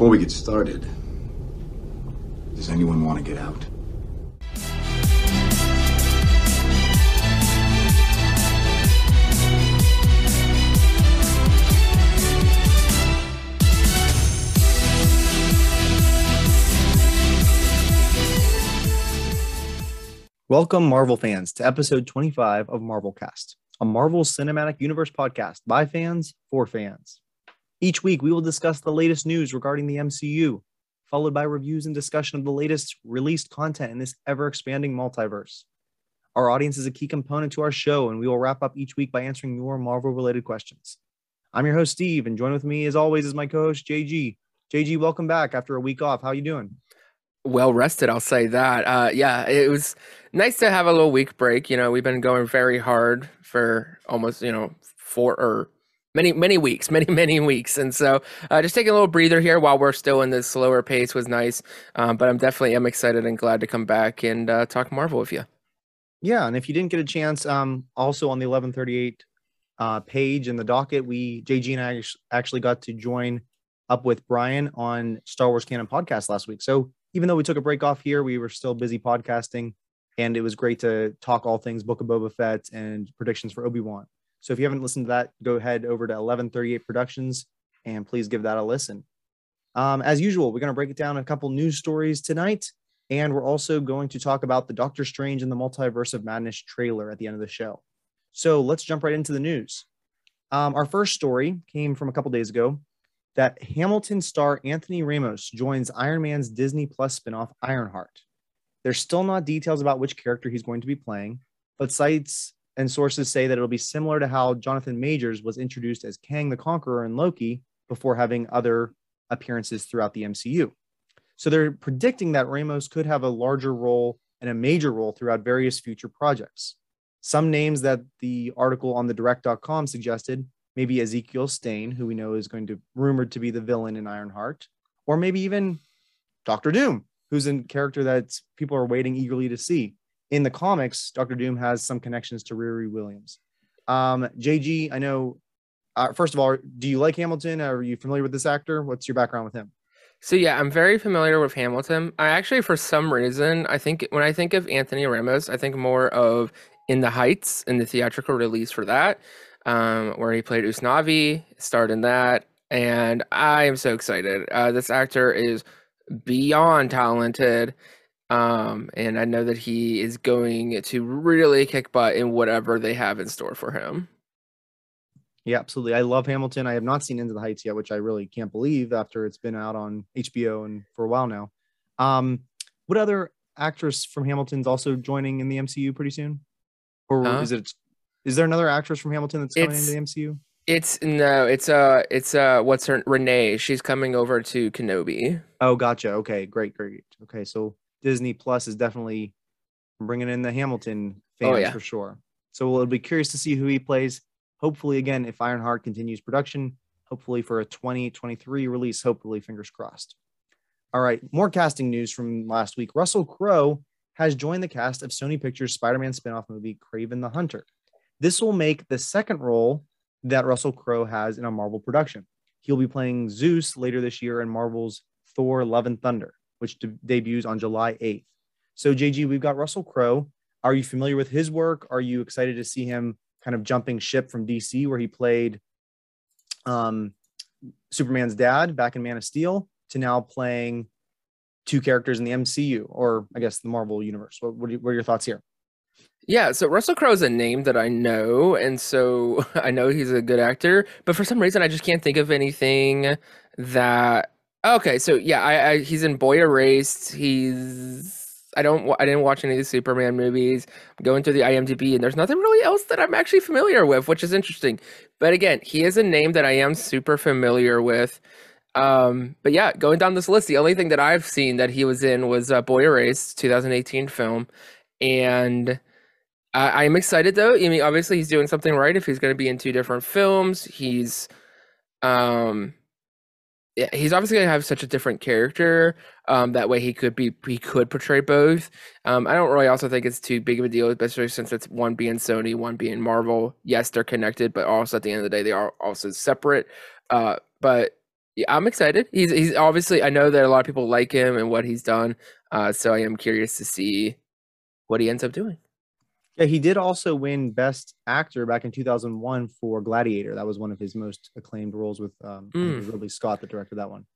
Before we get started, does anyone want to get out? Welcome, Marvel fans, to episode 25 of Marvel Cast, a Marvel Cinematic Universe podcast by fans for fans. Each week, we will discuss the latest news regarding the MCU, followed by reviews and discussion of the latest released content in this ever expanding multiverse. Our audience is a key component to our show, and we will wrap up each week by answering your Marvel related questions. I'm your host, Steve, and join with me, as always, is my co host, JG. JG, welcome back after a week off. How are you doing? well rested i'll say that uh, yeah it was nice to have a little week break you know we've been going very hard for almost you know four or many many weeks many many weeks and so uh, just taking a little breather here while we're still in this slower pace was nice um, but i'm definitely am excited and glad to come back and uh, talk marvel with you Yeah, and if you didn't get a chance, um, also on the 1138 uh, page in the docket, we JG and I actually got to join up with Brian on Star Wars Canon podcast last week. So even though we took a break off here, we were still busy podcasting, and it was great to talk all things Book of Boba Fett and predictions for Obi Wan. So if you haven't listened to that, go ahead over to 1138 Productions and please give that a listen. Um, as usual, we're going to break it down a couple news stories tonight. And we're also going to talk about the Doctor Strange and the Multiverse of Madness trailer at the end of the show. So let's jump right into the news. Um, our first story came from a couple days ago that Hamilton star Anthony Ramos joins Iron Man's Disney Plus spinoff Ironheart. There's still not details about which character he's going to be playing, but sites and sources say that it'll be similar to how Jonathan Majors was introduced as Kang the Conqueror in Loki before having other appearances throughout the MCU. So they're predicting that Ramos could have a larger role and a major role throughout various future projects. Some names that the article on the direct.com suggested maybe Ezekiel Stain, who we know is going to rumored to be the villain in Ironheart, or maybe even Doctor Doom, who's a character that people are waiting eagerly to see. In the comics, Doctor Doom has some connections to Riri Williams. Um, JG, I know. Uh, first of all, do you like Hamilton? Are you familiar with this actor? What's your background with him? So yeah, I'm very familiar with Hamilton. I actually, for some reason, I think when I think of Anthony Ramos, I think more of In the Heights in the theatrical release for that, um, where he played Usnavi, starred in that, and I am so excited. Uh, this actor is beyond talented, um, and I know that he is going to really kick butt in whatever they have in store for him. Yeah, absolutely. I love Hamilton. I have not seen Into the Heights yet, which I really can't believe after it's been out on HBO and for a while now. Um, what other actress from Hamilton's also joining in the MCU pretty soon? Or Huh? is it is there another actress from Hamilton that's coming It's- into the MCU? It's no, it's uh, it's uh, what's her Renee? She's coming over to Kenobi. Oh, gotcha. Okay, great, great. Okay, so Disney Plus is definitely bringing in the Hamilton oh, fans Oh, yeah. for sure. So we'll be curious to see who he plays. Hopefully, again, if Ironheart continues production, hopefully for a 2023 release. Hopefully, fingers crossed. All right, more casting news from last week. Russell Crowe has joined the cast of Sony Pictures' Spider-Man spin-off movie Kraven the Hunter. This will make the second role that Russell Crowe has in a Marvel production. He'll be playing Zeus later this year in Marvel's Thor: Love and Thunder, which de- debuts on July 8th. So, JG, we've got Russell Crowe. Are you familiar with his work? Are you excited to see him kind of jumping ship from DC, where he played um, Superman's dad back in Man of Steel, to now playing two characters in the MCU, or I guess the Marvel universe? What, what, are, what are your thoughts here? Yeah, so Russell Crowe is a name that I know, and so I know he's a good actor. But for some reason, I just can't think of anything that. Okay, so yeah, I, I he's in Boy Erased. He's I don't I didn't watch any of the Superman movies. I'm going through the IMDb, and there's nothing really else that I'm actually familiar with, which is interesting. But again, he is a name that I am super familiar with. Um, but yeah, going down this list, the only thing that I've seen that he was in was uh, Boy Erased, 2018 film, and I I'm excited though. I mean, obviously he's doing something right if he's going to be in two different films. He's, um, he's obviously going to have such a different character. Um, that way he could be he could portray both. Um, I don't really also think it's too big of a deal, especially since it's one being Sony, one being Marvel. Yes, they're connected, but also at the end of the day, they are also separate. Uh, but Yeah, I'm excited. He's he's obviously I know that a lot of people like him and what he's done. Uh, so I am curious to see what he ends up doing. Yeah, he did also win Best Actor back in 2001 for Gladiator. That was one of his most acclaimed roles with um, I think it was Ridley Scott that directed that one.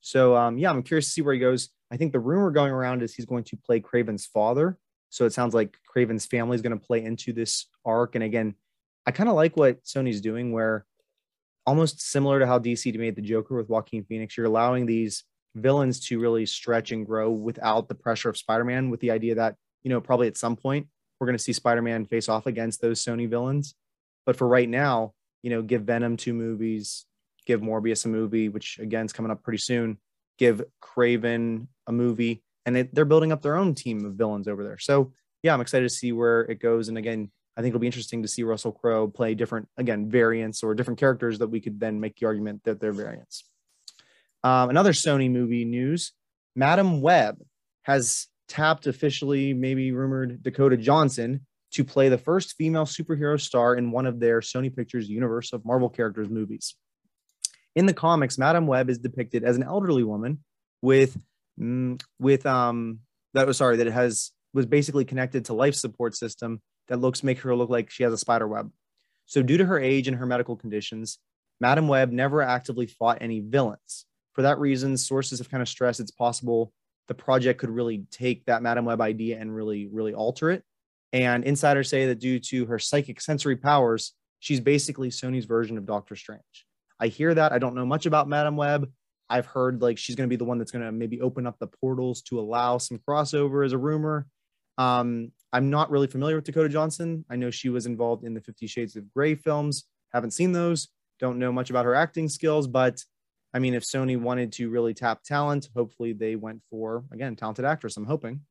So um, yeah, I'm curious to see where he goes. I think the rumor going around is he's going to play Kraven's father. So it sounds like Kraven's family is going to play into this arc. And again, I kind of like what Sony's doing, where almost similar to how DC made the Joker with Joaquin Phoenix, you're allowing these villains to really stretch and grow without the pressure of Spider-Man, with the idea that you know probably at some point we're going to see Spider-Man face off against those Sony villains. But for right now, you know, give Venom two movies, give Morbius a movie, which again is coming up pretty soon. Give Kraven a movie, and they, they're building up their own team of villains over there. So yeah, I'm excited to see where it goes. And again, I think it'll be interesting to see Russell Crowe play different, again, variants or different characters that we could then make the argument that they're variants. Um, another Sony movie news: Madame Web has tapped officially, maybe rumored Dakota Johnson to play the first female superhero star in one of their Sony Pictures universe of Marvel characters movies. In the comics, Madame Web is depicted as an elderly woman with mm, with um that was sorry that it has was basically connected to life support system that looks make her look like she has a spider web. So due to her age and her medical conditions, Madame Web never actively fought any villains. For that reason, sources have kind of stressed it's possible the project could really take that Madame Web idea and really, really alter it. And insiders say that due to her psychic sensory powers, she's basically Sony's version of Doctor Strange. I hear that. I don't know much about Madame Web. I've heard like she's going to be the one that's going to maybe open up the portals to allow some crossover as a rumor. Um, I'm not really familiar with Dakota Johnson. I know she was involved in the Fifty Shades of Grey films. Haven't seen those. Don't know much about her acting skills, but I mean, if Sony wanted to really tap talent, hopefully they went for again talented actress. I'm hoping.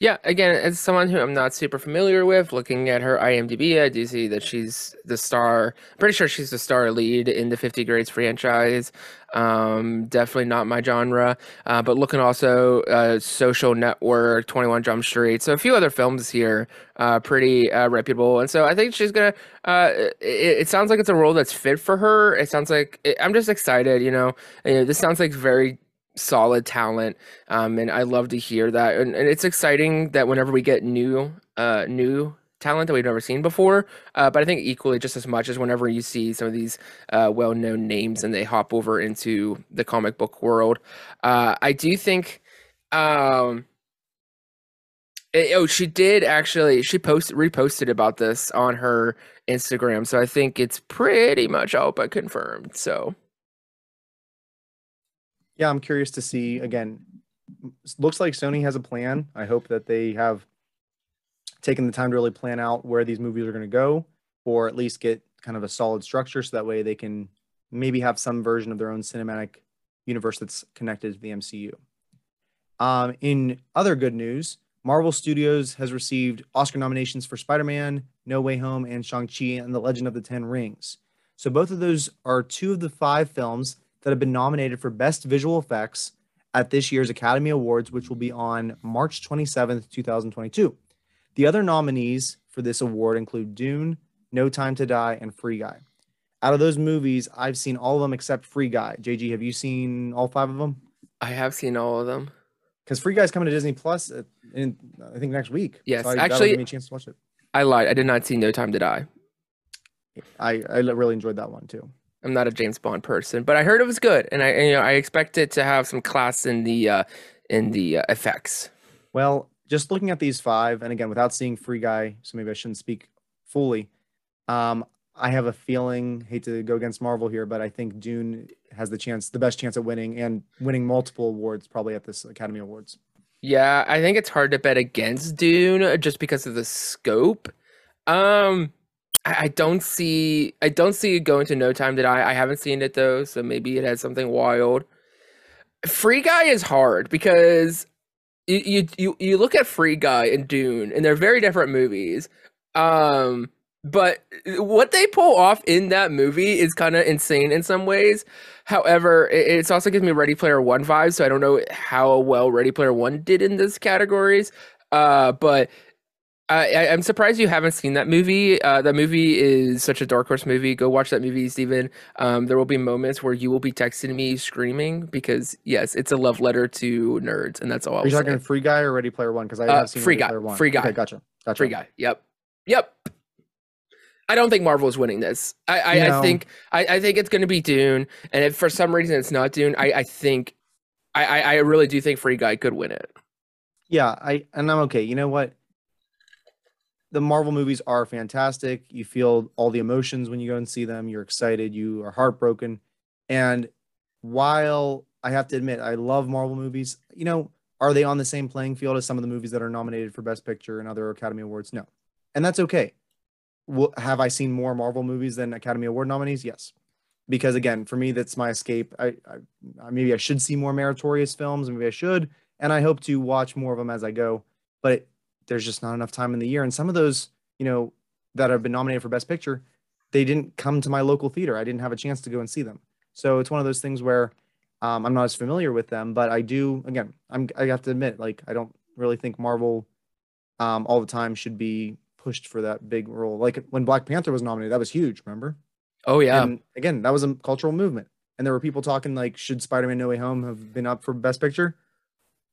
Yeah, again, as someone who I'm not super familiar with, looking at her IMDb, I do see that she's the star. I'm pretty sure she's the star lead in the 50 Grades franchise. Um, definitely not my genre. Uh, but looking also uh, Social Network, 21 Jump Street, so a few other films here, uh, pretty uh, reputable. And so I think she's gonna. Uh, it, it, sounds like it's a role that's fit for her. It sounds like it, I'm just excited. You know, you know, this sounds like very solid talent um, and i love to hear that and, and, it's exciting that whenever we get new uh, new talent that we've never seen before uh, but i think equally just as much as whenever you see some of these uh, well-known names and they hop over into the comic book world uh, i do think um, it, oh she did actually she posted reposted about this on her instagram so i think it's pretty much all but confirmed so yeah, I'm curious to see again. Looks like Sony has a plan. I hope that they have taken the time to really plan out where these movies are going to go, or at least get kind of a solid structure so that way they can maybe have some version of their own cinematic universe that's connected to the MCU. Um, in other good news, Marvel Studios has received Oscar nominations for Spider Man, No Way Home, and Shang-Chi and The Legend of the Ten Rings. So both of those are two of the five films that have been nominated for Best Visual Effects at this year's Academy Awards, which will be on March 27th, 2022. The other nominees for this award include Dune, No Time to Die, and Free Guy. Out of those movies, I've seen all of them except Free Guy. JG, have you seen all five of them? I have seen all of them. Because Free Guy's coming to Disney Plus, uh, in I think next week. Yes, so I, actually, give me a chance to watch it. I lied. I did not see No Time to Die. I I really enjoyed that one too. I'm not a James Bond person, but I heard it was good, and I and, you know I expect it to have some class in the uh, in the uh, effects. Well, just looking at these five, and again without seeing Free Guy, so maybe I shouldn't speak fully. Um, I have a feeling, hate to go against Marvel here, but I think Dune has the chance, the best chance at winning and winning multiple awards probably at this Academy Awards. Yeah, I think it's hard to bet against Dune just because of the scope. Um, I, don't see I don't see it going to No Time to Die. I haven't seen it though, so maybe it has something wild. Free Guy is hard because you you you, you look at Free Guy and Dune, and they're very different movies. Um, but what they pull off in that movie is kind of insane in some ways. However, it, it's also gives me Ready Player One vibes, so I don't know how well Ready Player One did in those categories. Uh, but I, I'm surprised you haven't seen that movie. Uh, that movie is such a dark horse movie. Go watch that movie, Steven. Um, there will be moments where you will be texting me screaming because yes, it's a love letter to nerds, and that's all. Are you talking say. Free Guy or Ready Player One? Because I Uh, have seen Free Ready Guy, Player One. Free Guy. Okay, gotcha. Gotcha. Free guy. Yep. Yep. I don't think Marvel is winning this. I I, I think I, I think it's going to be Dune, and if for some reason it's not Dune, I I think I I, I really do think Free Guy could win it. Yeah, I and I'm okay. You know what? The Marvel movies are fantastic. You feel all the emotions when you go and see them. You're excited, you are heartbroken. And while I have to admit I love Marvel movies, you know, are they on the same playing field as some of the movies that are nominated for Best Picture and other Academy Awards? No. And that's okay. Well, have I seen more Marvel movies than Academy Award nominees? Yes. Because again, for me, that's my escape. I, I maybe I should see more meritorious films. Maybe I should and I hope to watch more of them as I go. But there's just not enough time in the year, and some of those, you know, that have been nominated for Best Picture, they didn't come to my local theater. I didn't have a chance to go and see them. So it's one of those things where um, I'm not as familiar with them, but I do. Again, I'm I have to admit, like I don't really think Marvel um, all the time should be pushed for that big role. Like when Black Panther was nominated, that was huge. Remember? Oh yeah. And again, that was a cultural movement. And there were people talking like, should Spider-Man No Way Home have been up for Best Picture?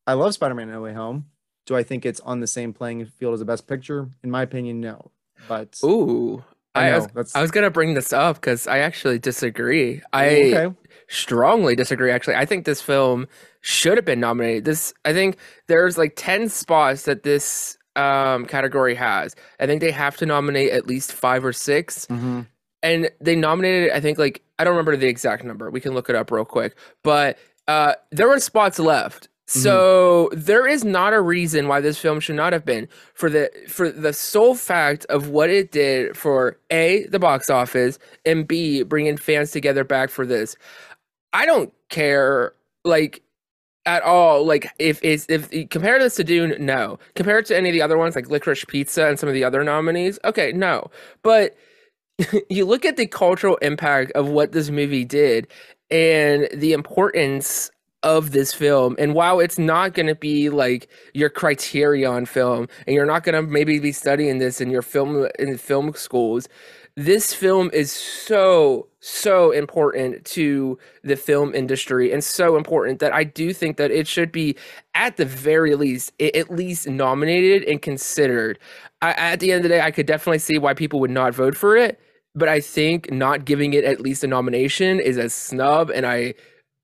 I love Spider-Man No Way Home. Do I think it's on the same playing field as the Best Picture? In my opinion, no. But Ooh. I I, know was, I was gonna bring this up because I actually disagree. I okay. strongly disagree. Actually, I think this film should have been nominated. This I think there's like ten spots that this um category has. I think they have to nominate at least five or 6 Mhm. and they nominated. I think like I don't remember the exact number. We can look it up real quick. But uh, there were spots left. So there is not a reason why this film should not have been for the for the sole fact of what it did for a the box office and b bringing fans together back for this. I don't care like at all. Like if it's if compare this to Dune, no. Compare to any of the other ones like Licorice Pizza and some of the other nominees. Okay, no. But you look at the cultural impact of what this movie did and the importance of this film and while it's not going to be like your criterion film and you're not going to maybe be studying this in your film in film schools this film is so so important to the film industry and so important that I do think that it should be at the very least at least nominated and considered. I, at the end of the day, I could definitely see why people would not vote for it, but I think not giving it at least a nomination is a snub, and I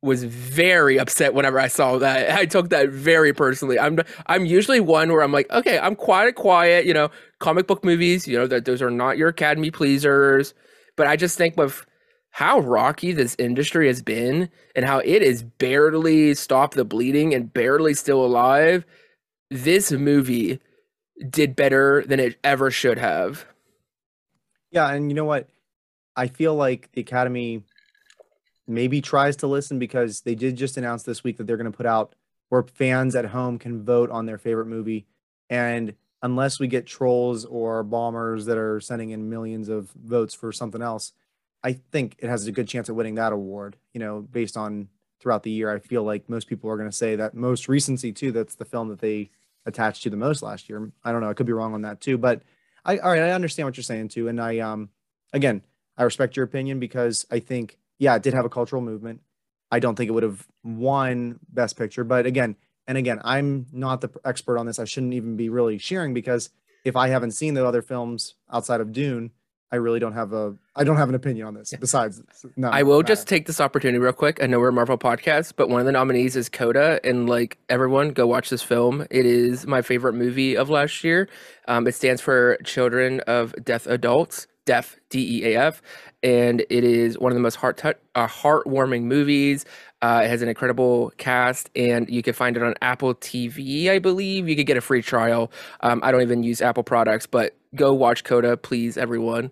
was very upset whenever I saw that. I took that very personally. I'm I'm usually one where I'm like, okay, I'm quiet, quiet. You know, comic book movies. You know that those are not your Academy pleasers. But I just think with how rocky this industry has been and how it is barely stopped the bleeding and barely still alive, this movie did better than it ever should have. Yeah, and you know what? I feel like the Academy maybe tries to listen because they did just announce this week that they're going to put out where fans at home can vote on their favorite movie. And unless we get trolls or bombers that are sending in millions of votes for something else, I think it has a good chance at winning that award. You know, based on throughout the year, I feel like most people are going to say that most recency too. That's the film that they attached to the most last year. I don't know. I could be wrong on that too, but I all right. I understand what you're saying too, and I um again I respect your opinion because I think yeah it did have a cultural movement. I don't think it would have won Best Picture, but again and again I'm not the expert on this. I shouldn't even be really sharing because if I haven't seen the other films outside of Dune, I really don't have a I don't have an opinion on this. Besides, no, I will just take this opportunity real quick. I know we're a Marvel podcast, but one of the nominees is Coda, and like everyone, go watch this film. It is my favorite movie of last year. Um, it stands for Children of Deaf Adults, Deaf D E A F, and it is one of the most heart uh, heartwarming movies. Uh, it has an incredible cast, and you can find it on Apple TV, I believe. You could get a free trial. Um, I don't even use Apple products, but go watch Coda, please, everyone.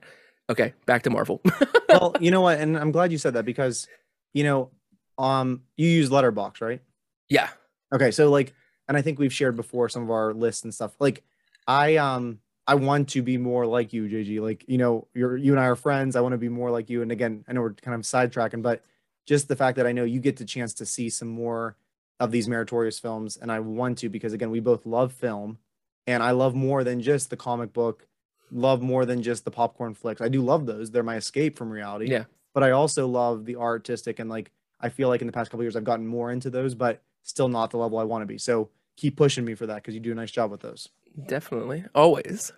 Okay, back to Marvel. well, you know what, and I'm glad you said that because you know, um, you use Letterboxd, right? yeah. Okay, so like, and I think we've shared before some of our lists and stuff. Like, I um, I want to be more like you, JG. Like, you know, you're you and I are friends. I want to be more like you. And again, I know we're kind of sidetracking, but just the fact that I know you get the chance to see some more of these meritorious films, and I want to because again, we both love film. and I love more than just the comic book, love more than just the popcorn flicks. I do love those; they're my escape from reality. Yeah. But I also love the artistic and like I feel like in the past couple years I've gotten more into those, but still not the level I want to be. So keep pushing me for that because you do a nice job with those. Definitely. Always.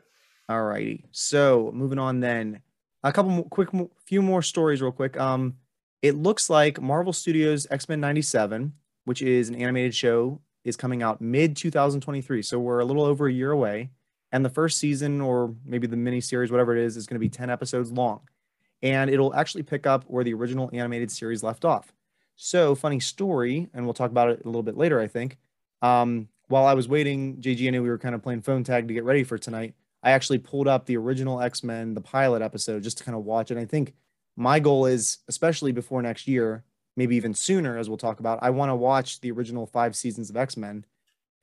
All righty. So moving on then, a couple more, quick, few more stories real quick. Um, it looks like Marvel Studios X Men '97, which is an animated show, is coming out mid 2023. So we're a little over a year away, and the first season or maybe the mini series, whatever it is, is going to be 10 episodes long, and it'll actually pick up where the original animated series left off. So funny story, and we'll talk about it a little bit later, I think. Um, while I was waiting, JG and I, we were kind of playing phone tag to get ready for tonight. I actually pulled up the original X Men, the pilot episode, just to kind of watch it. I think my goal is, especially before next year, maybe even sooner, as we'll talk about, I want to watch the original five seasons of X Men.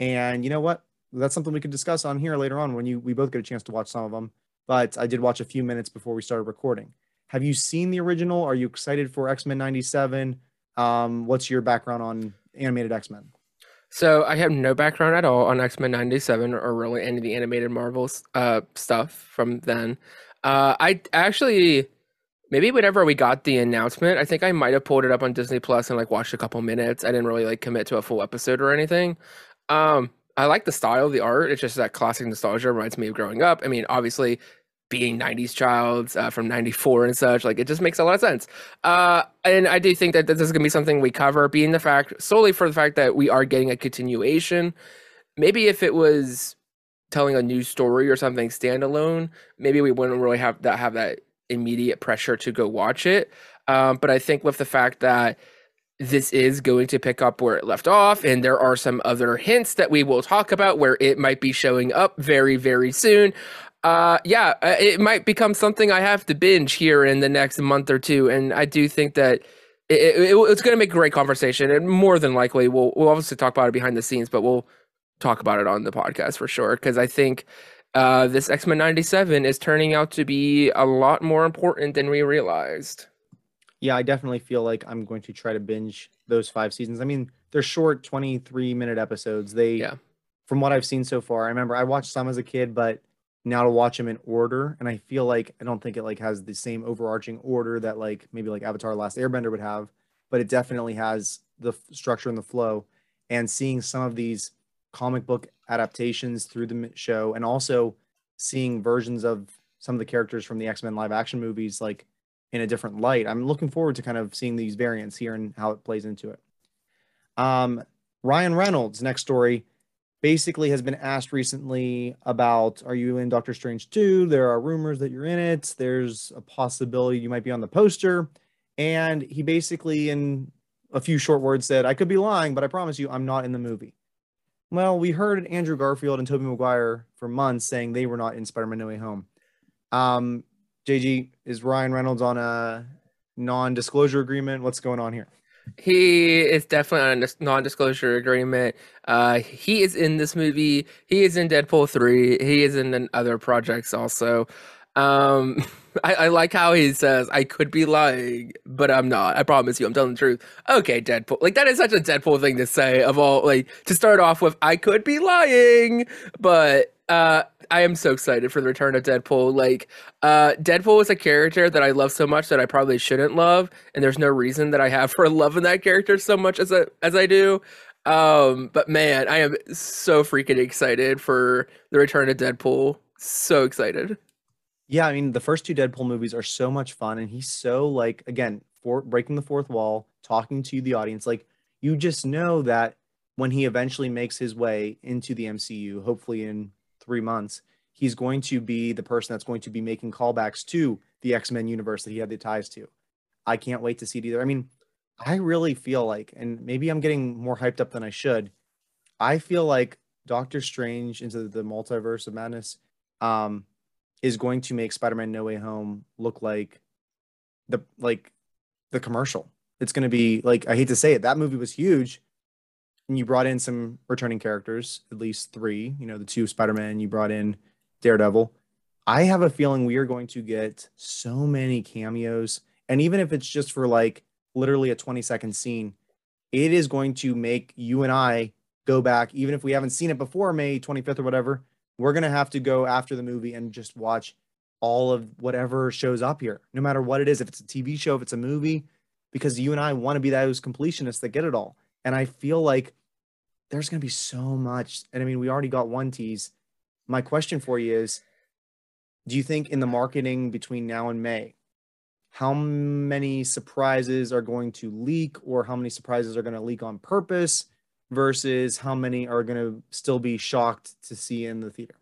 And you know what? That's something we could discuss on here later on when you we both get a chance to watch some of them. But I did watch a few minutes before we started recording. Have you seen the original? Are you excited for X Men '97? Um, what's your background on animated X Men? So I have no background at all on X Men '97 or really any of the animated Marvel uh, stuff from then. Uh, I actually maybe whenever we got the announcement, I think I might have pulled it up on Disney Plus and like watched a couple minutes. I didn't really like commit to a full episode or anything. Um, I like the style of the art. It's just that classic nostalgia reminds me of growing up. I mean, obviously, being 90s child uh, from 94 and such like it just makes a lot of sense. Uh, and i do think that this is going to be something we cover being the fact solely for the fact that we are getting a continuation. Maybe if it was telling a new story or something standalone maybe we wouldn't really have that have that immediate pressure to go watch it. Um, but i think with the fact that this is going to pick up where it left off and there are some other hints that we will talk about where it might be showing up very very soon uh, yeah, uh, it might become something I have to binge here in the next month or two, and I do think that it, it, it's going to make a great conversation, and more than likely, we'll we'll obviously talk about it behind the scenes, but we'll talk about it on the podcast for sure because I think uh, this X Men '97 is turning out to be a lot more important than we realized. Yeah, I definitely feel like I'm going to try to binge those five seasons. I mean, they're short, 23 minute episodes. They, yeah. from what I've seen so far, I remember I watched some as a kid, but now to watch them in order and i feel like i don't think it like has the same overarching order that like maybe like avatar last airbender would have but it definitely has the f- structure and the flow. And seeing some of these comic book adaptations through the show and also seeing versions of some of the characters from the x-men live action movies like in a different light i'm looking forward to kind of seeing these variants here and how it plays into it. Um ryan reynolds next story basically has been asked recently about are you in Doctor Strange 2? There are rumors that you're in it. There's a possibility you might be on the poster. And he basically, in a few short words, said, I could be lying, but I promise you I'm not in the movie. Well, we heard Andrew Garfield and Tobey Maguire for months saying they were not in Spider-Man No Way Home. Um, JG, is Ryan Reynolds on a non-disclosure agreement? What's going on here? He is definitely on a non-disclosure agreement. Uh, he is in this movie. He is in Deadpool three. He is in other projects also. Um, I, I, like how he says, "I could be lying, but I'm not. I promise you, I'm telling the truth." Okay, Deadpool. Like that is such a Deadpool thing to say. Of all, like to start off with, "I could be lying," but uh, I am so excited for the return of Deadpool. Like, uh, Deadpool is a character that I love so much that I probably shouldn't love, and there's no reason that I have for loving that character so much as I, as I do. Um, but man, I am so freaking excited for the return of Deadpool. So excited. Yeah, I mean, the first two Deadpool movies are so much fun, and he's so like again, for breaking the fourth wall, talking to the audience. Like, you just know that when he eventually makes his way into the MCU, hopefully in three months, he's going to be the person that's going to be making callbacks to the X Men universe that he had the ties to. I can't wait to see it either. I mean, I really feel like, and maybe I'm getting more hyped up than I should. I feel like Doctor Strange into the multiverse of madness um, is going to make Spider-Man No Way Home look like the like the commercial. It's going to be like I hate to say it, that movie was huge, and you brought in some returning characters, at least three. You know, the two Spider-Man. You brought in Daredevil. I have a feeling we are going to get so many cameos, and even if it's just for like literally a 20 second scene, it is going to make you and I go back, even if we haven't seen it before May 25th or whatever. We're gonna have to go after the movie and just watch all of whatever shows up here, no matter what it is. If it's a TV show, if it's a movie, because you and I want to be those completionists that get it all. And I feel like there's gonna be so much. And I mean, we already got one tease. My question for you is do you think in the marketing between now and May, how many surprises are going to leak or how many surprises are going to leak on purpose versus how many are going to still be shocked to see in the theater?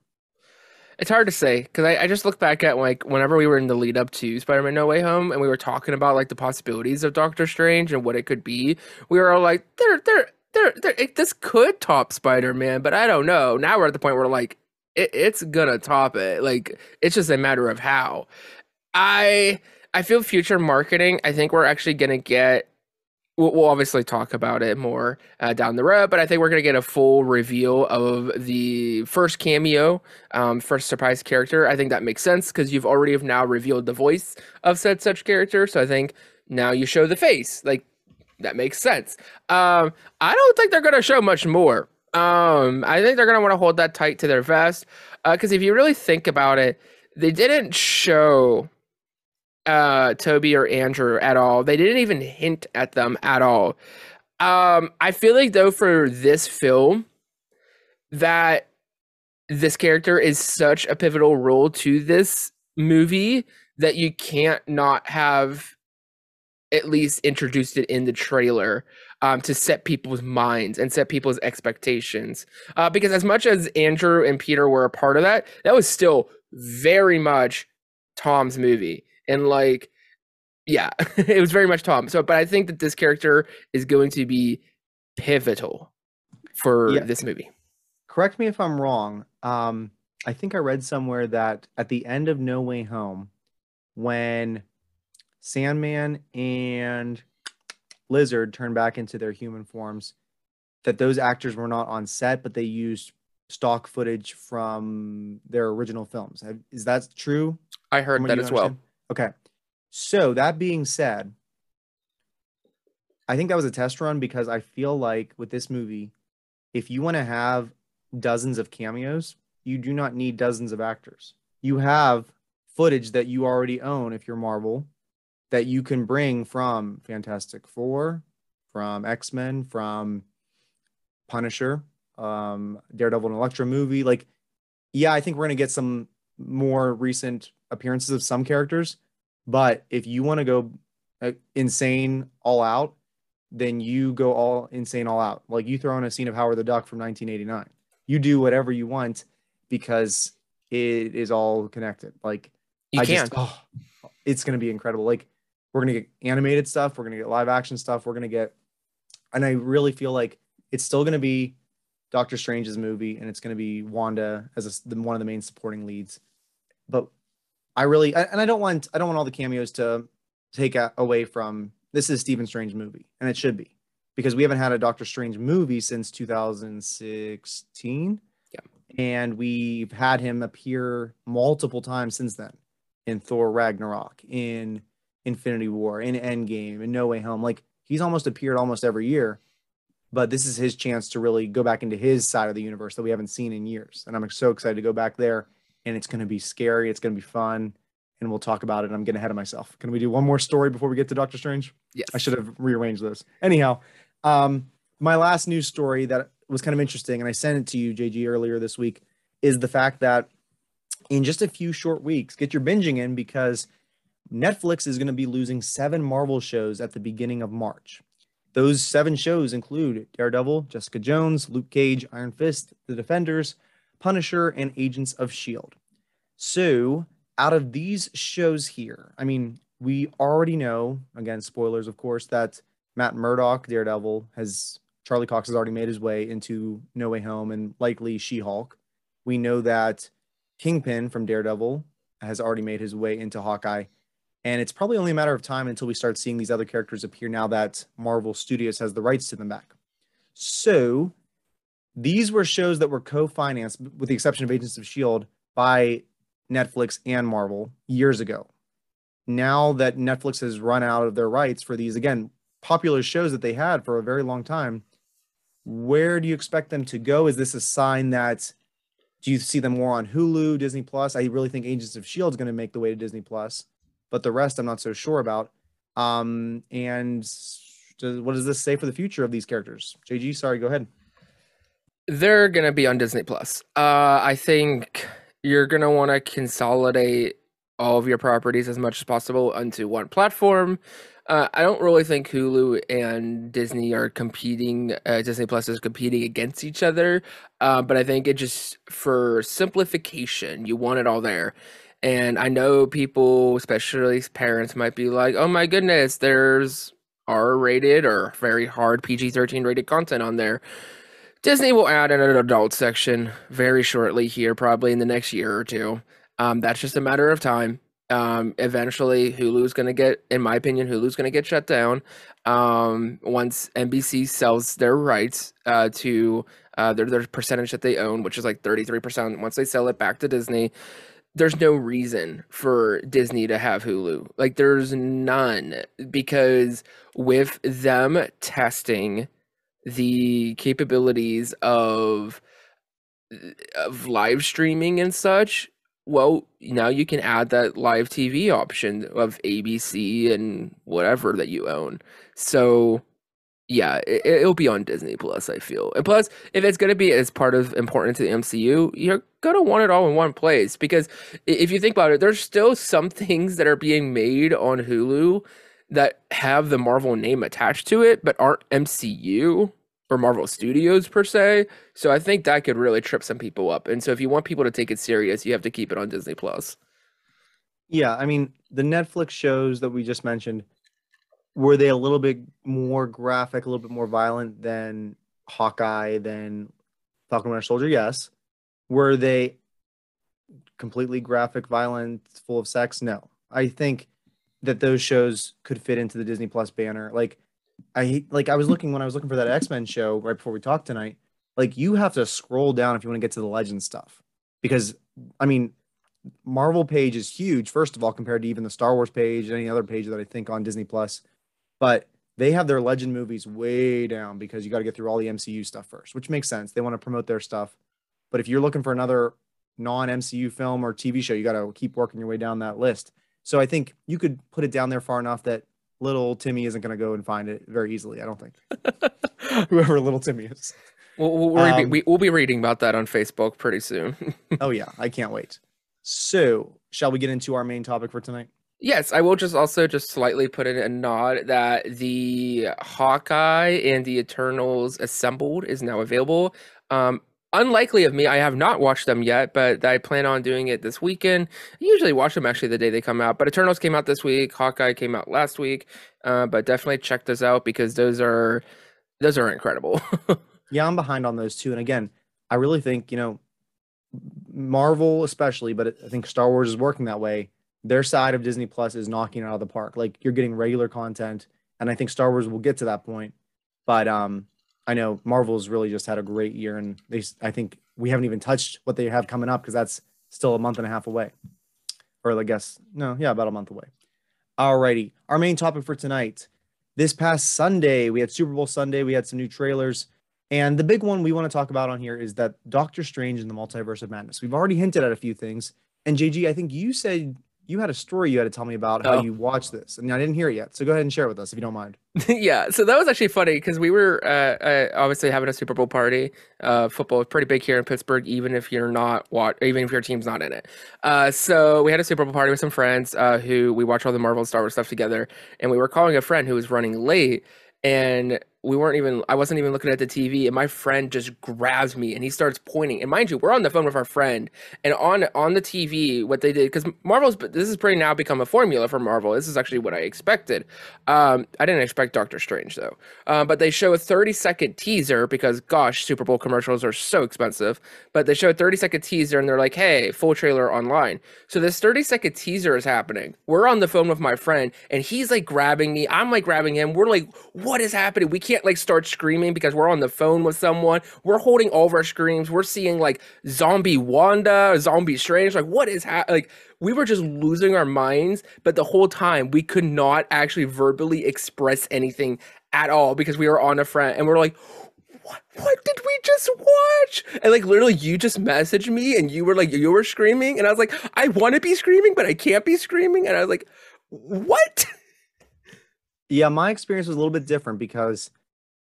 It's hard to say because I, I just look back at like whenever we were in the lead up to Spider-Man No Way Home and we were talking about like the possibilities of Doctor Strange and what it could be. We were all like, "There, there, there, there. It, this could top Spider-Man, but I don't know." Now we're at the point where like it, it's gonna top it. Like it's just a matter of how. I I feel future marketing. I think we're actually gonna get. We'll, we'll obviously talk about it more uh, down the road, but I think we're gonna get a full reveal of the first cameo, um, first surprise character. I think that makes sense because you've already have now revealed the voice of said such character. So I think now you show the face. Like that makes sense. Um, I don't think they're gonna show much more. Um, I think they're gonna want to hold that tight to their vest. Because uh, if you really think about it, they didn't show uh Tobey or Andrew at all. They didn't even hint at them at all. Um, I feel like though for this film that this character is such a pivotal role to this movie that you can't not have at least introduced it in the trailer um, to set people's minds and set people's expectations. Uh, because as much as Andrew and Peter were a part of that, that was still very much Tom's movie. And like, yeah, it was very much Tom. So, but I think that this character is going to be pivotal for yeah. this movie. Correct me if I'm wrong. Um, I think I read somewhere that at the end of No Way Home, when Sandman and Lizard turn back into their human forms, that those actors were not on set, but they used stock footage from their original films. Is that true? I heard that as understand? well. Okay. So that being said, I think that was a test run because I feel like with this movie, if you want to have dozens of cameos, you do not need dozens of actors. You have footage that you already own if you're Marvel that you can bring from Fantastic Four, from X Men, from Punisher, um, Daredevil and Elektra movie. Like, yeah, I think we're gonna get some more recent appearances of some characters, but if you want to go uh, insane all out, then you go all insane all out. Like you throw in a scene of Howard the Duck from 1989. You do whatever you want because it is all connected. Like you I can. Just, oh, it's gonna be incredible. Like we're gonna get animated stuff. We're gonna get live action stuff. We're gonna get, and I really feel like it's still gonna be Doctor Strange's movie, and it's gonna be Wanda as a, one of the main supporting leads. But I really, and I don't want, I don't want all the cameos to take away from this is Stephen Strange movie, and it should be because we haven't had a Doctor Strange movie since 2016. Yeah. And we've had him appear multiple times since then in Thor Ragnarok, in Infinity War, in Endgame, in No Way Home. Like he's almost appeared almost every year, but this is his chance to really go back into his side of the universe that we haven't seen in years. And I'm so excited to go back there. And it's going to be scary. It's going to be fun. And we'll talk about it. I'm getting ahead of myself. Can we do one more story before we get to Doctor Strange? Yes. I should have rearranged this. Anyhow, um, my last news story that was kind of interesting, and I sent it to you, JG, earlier this week, is the fact that in just a few short weeks, get your binging in because – Netflix is going to be losing seven Marvel shows at the beginning of March. Those seven shows include Daredevil, Jessica Jones, Luke Cage, Iron Fist, The Defenders, Punisher, and Agents of S.H.I.E.L.D. So, out of these shows here, I mean, we already know, again, spoilers, of course, that Matt Murdock, Daredevil, has Charlie Cox has already made his way into No Way Home and likely She Hulk. We know that Kingpin from Daredevil has already made his way into Hawkeye. And it's probably only a matter of time until we start seeing these other characters appear now that Marvel Studios has the rights to them back. So these were shows that were co-financed, with the exception of Agents of S.H.I.E.L.D., by Netflix and Marvel years ago. Now that Netflix has run out of their rights for these, again, popular shows that they had for a very long time, where do you expect them to go? Is this a sign that do you see them more on Hulu, Disney Plus? I really think Agents of Shield is going to make the way to Disney Plus, but the rest I'm not so sure about. Um, and does, what does this say for the future of these characters? JG, sorry, go ahead. They're gonna be on Disney Plus. Uh, I think you're gonna want to consolidate all of your properties as much as possible onto one platform. Uh, I don't really think Hulu and Disney are competing. Uh, Disney Plus is competing against each other, uh, but I think it just for simplification, you want it all there. And I know people, especially parents, might be like, "Oh my goodness, there's R-rated or very hard PG-13 rated content on there." Disney will add an adult section very shortly here, probably in the next year or two. Um, that's just a matter of time. Um, eventually, Hulu's going to get, in my opinion, Hulu's going to get shut down um, once NBC sells their rights uh, to uh, their, their percentage that they own, which is like 33%. Once they sell it back to Disney, there's no reason for Disney to have Hulu. Like, there's none because with them testing the capabilities of of live streaming and such well now you can add that live tv option of abc and whatever that you own. So yeah it, will be on disney plus i feel. And plus if it's going to be as part of important to the mcu you're going to want it all in one place because if you think about it there's still some things that are being made on hulu that have the marvel name attached to it but aren't mcu or Marvel Studios per se. So I think that could really trip some people up. And so if you want people to take it serious, you have to keep it on Disney Plus. Yeah, I mean, the Netflix shows that we just mentioned were they a little bit more graphic, a little bit more violent than Hawkeye, than Falcon Winter Soldier? Yes. Were they completely graphic, violent, full of sex? No. I think that those shows could fit into the Disney Plus banner. Like I like I was looking when I was looking for that X Men show right before we talked tonight. Like you have to scroll down if you want to get to the legend stuff because I mean, Marvel page is huge. First of all, compared to even the Star Wars page, and any other page that I think on Disney Plus, but they have their legend movies way down because you got to get through all the MCU stuff first, which makes sense. They want to promote their stuff, but if you're looking for another non MCU film or TV show, you got to keep working your way down that list. So I think you could put it down there far enough that little Timmy isn't going to go and find it very easily. I don't think. Whoever little Timmy is. We'll, we'll, um, we, will be reading about that on Facebook pretty soon. oh yeah, I can't wait. So, shall we get into our main topic for tonight? Yes, I will just also just slightly put in a nod that the Hawkeye and the Eternals Assembled is now available. Um, unlikely of me. I have not watched them yet, but I plan on doing it this weekend. I usually watch them actually the day they come out. But Eternals came out this week. Hawkeye came out last week. Uh, but definitely check those out because those are those are incredible. yeah, I'm behind on those too. And again, I really think you know Marvel especially, but I think Star Wars is working that way. Their side of Disney Plus is knocking it out of the park. Like you're getting regular content, and I think Star Wars will get to that point. But um, I know Marvel's really just had a great year, and they I think we haven't even touched what they have coming up because that's still a month and a half away, or I guess no, yeah, about a month away. Alrighty, our main topic for tonight. This past Sunday, we had Super Bowl Sunday. We had some new trailers, and the big one we want to talk about on here is that Doctor Strange in the Multiverse of Madness. We've already hinted at a few things, and JG, I think you said you had a story you had to tell me about how oh. you watched this, and I didn't hear it yet. So go ahead and share it with us if you don't mind. yeah, so that was actually funny because we were uh, uh, obviously having a Super Bowl party. Uh, football is pretty big here in Pittsburgh, even if you're not watch, even if your team's not in it. Uh, so we had a Super Bowl party with some friends uh, who we watch all the Marvel and Star Wars stuff together, and we were calling a friend who was running late, and we weren't even I wasn't even looking at the TV and my friend just grabs me and he starts pointing. And mind you, we're on the phone with our friend and on on the TV what they did cuz Marvel's this is pretty now become a formula for Marvel. This is actually what I expected. Um, I didn't expect Doctor Strange though. Uh, but they show a 30 second teaser because gosh, Super Bowl commercials are so expensive. But they show a 30 second teaser and they're like, "Hey, full trailer online." So this 30 second teaser is happening. We're on the phone with my friend and he's like grabbing me. I'm like grabbing him. We're like, "What is happening?" We can't can't like start screaming because we're on the phone with someone. We're holding all of our screams. We're seeing like zombie Wanda, zombie Strange. Like, what is ha- like? We were just losing our minds, but the whole time we could not actually verbally express anything at all because we were on a front and we're like, what, what did we just watch? And like literally, you just messaged me and you were like, you were screaming, and I was like, I want to be screaming, but I can't be screaming, and I was like, what? Yeah, my experience was a little bit different because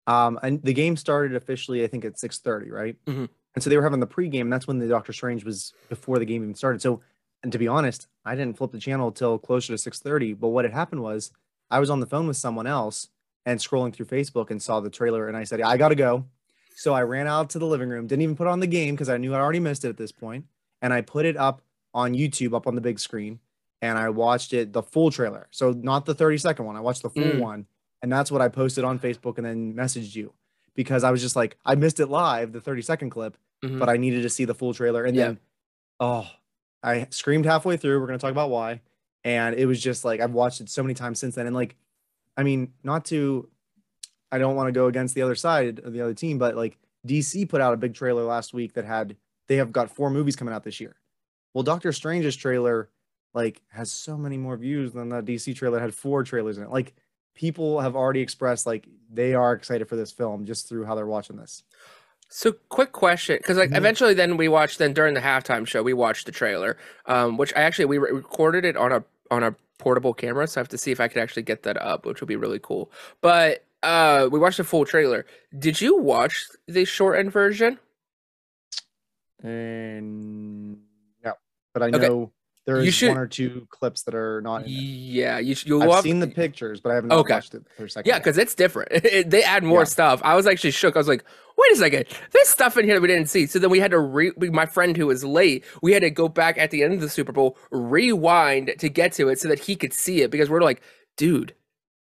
um and the game started officially I think at 6:30, right? Mhm. And so they were having the pregame, and that's when the Doctor Strange was before the game even started. So and to be honest, I didn't flip the channel till closer to 6:30, but what had happened was I was on the phone with someone else and scrolling through Facebook and saw the trailer and I said, I gotta go. So I ran out to the living room, didn't even put on the game because I knew I already missed it at this point, And I put it up on YouTube, up on the big screen, and I watched it the full trailer. So not the 30 second one. I watched the full Mm. one. And that's what I posted on Facebook and then messaged you because I was just like, I missed it live, the 30 second clip, Mhm. but I needed to see the full trailer. And Yeah. then, oh, I screamed halfway through. We're going to talk about why. And it was just like, I've watched it so many times since then. And like, I mean, not to, I don't want to go against the other side of the other team, but like DC put out a big trailer last week that had, they have got four movies coming out this year. Well, Doctor Strange's trailer, like, has so many more views than that DC trailer had four trailers in it. Like, people have already expressed like they are excited for this film just through how they're watching this. So, quick question, because like Mhm. eventually, then we watched. Then during the halftime show, we watched the trailer, um, which I actually we re- recorded it on a on a portable camera. So I have to see if I could actually get that up, which would be really cool. But uh, we watched the full trailer. Did you watch the shortened version? And no, but I Okay. Know there's should- one or two clips that are not. Yeah, you sh- you'll I've seen the pictures, but I haven't Okay. watched it for a second. Yeah, because it's different. they add more Yeah. stuff. I was actually shook. I was like, wait a second, there's stuff in here that we didn't see. So then we had to re my friend who was late, we had to go back at the end of the Super Bowl, rewind to get to it so that he could see it because we're like, dude,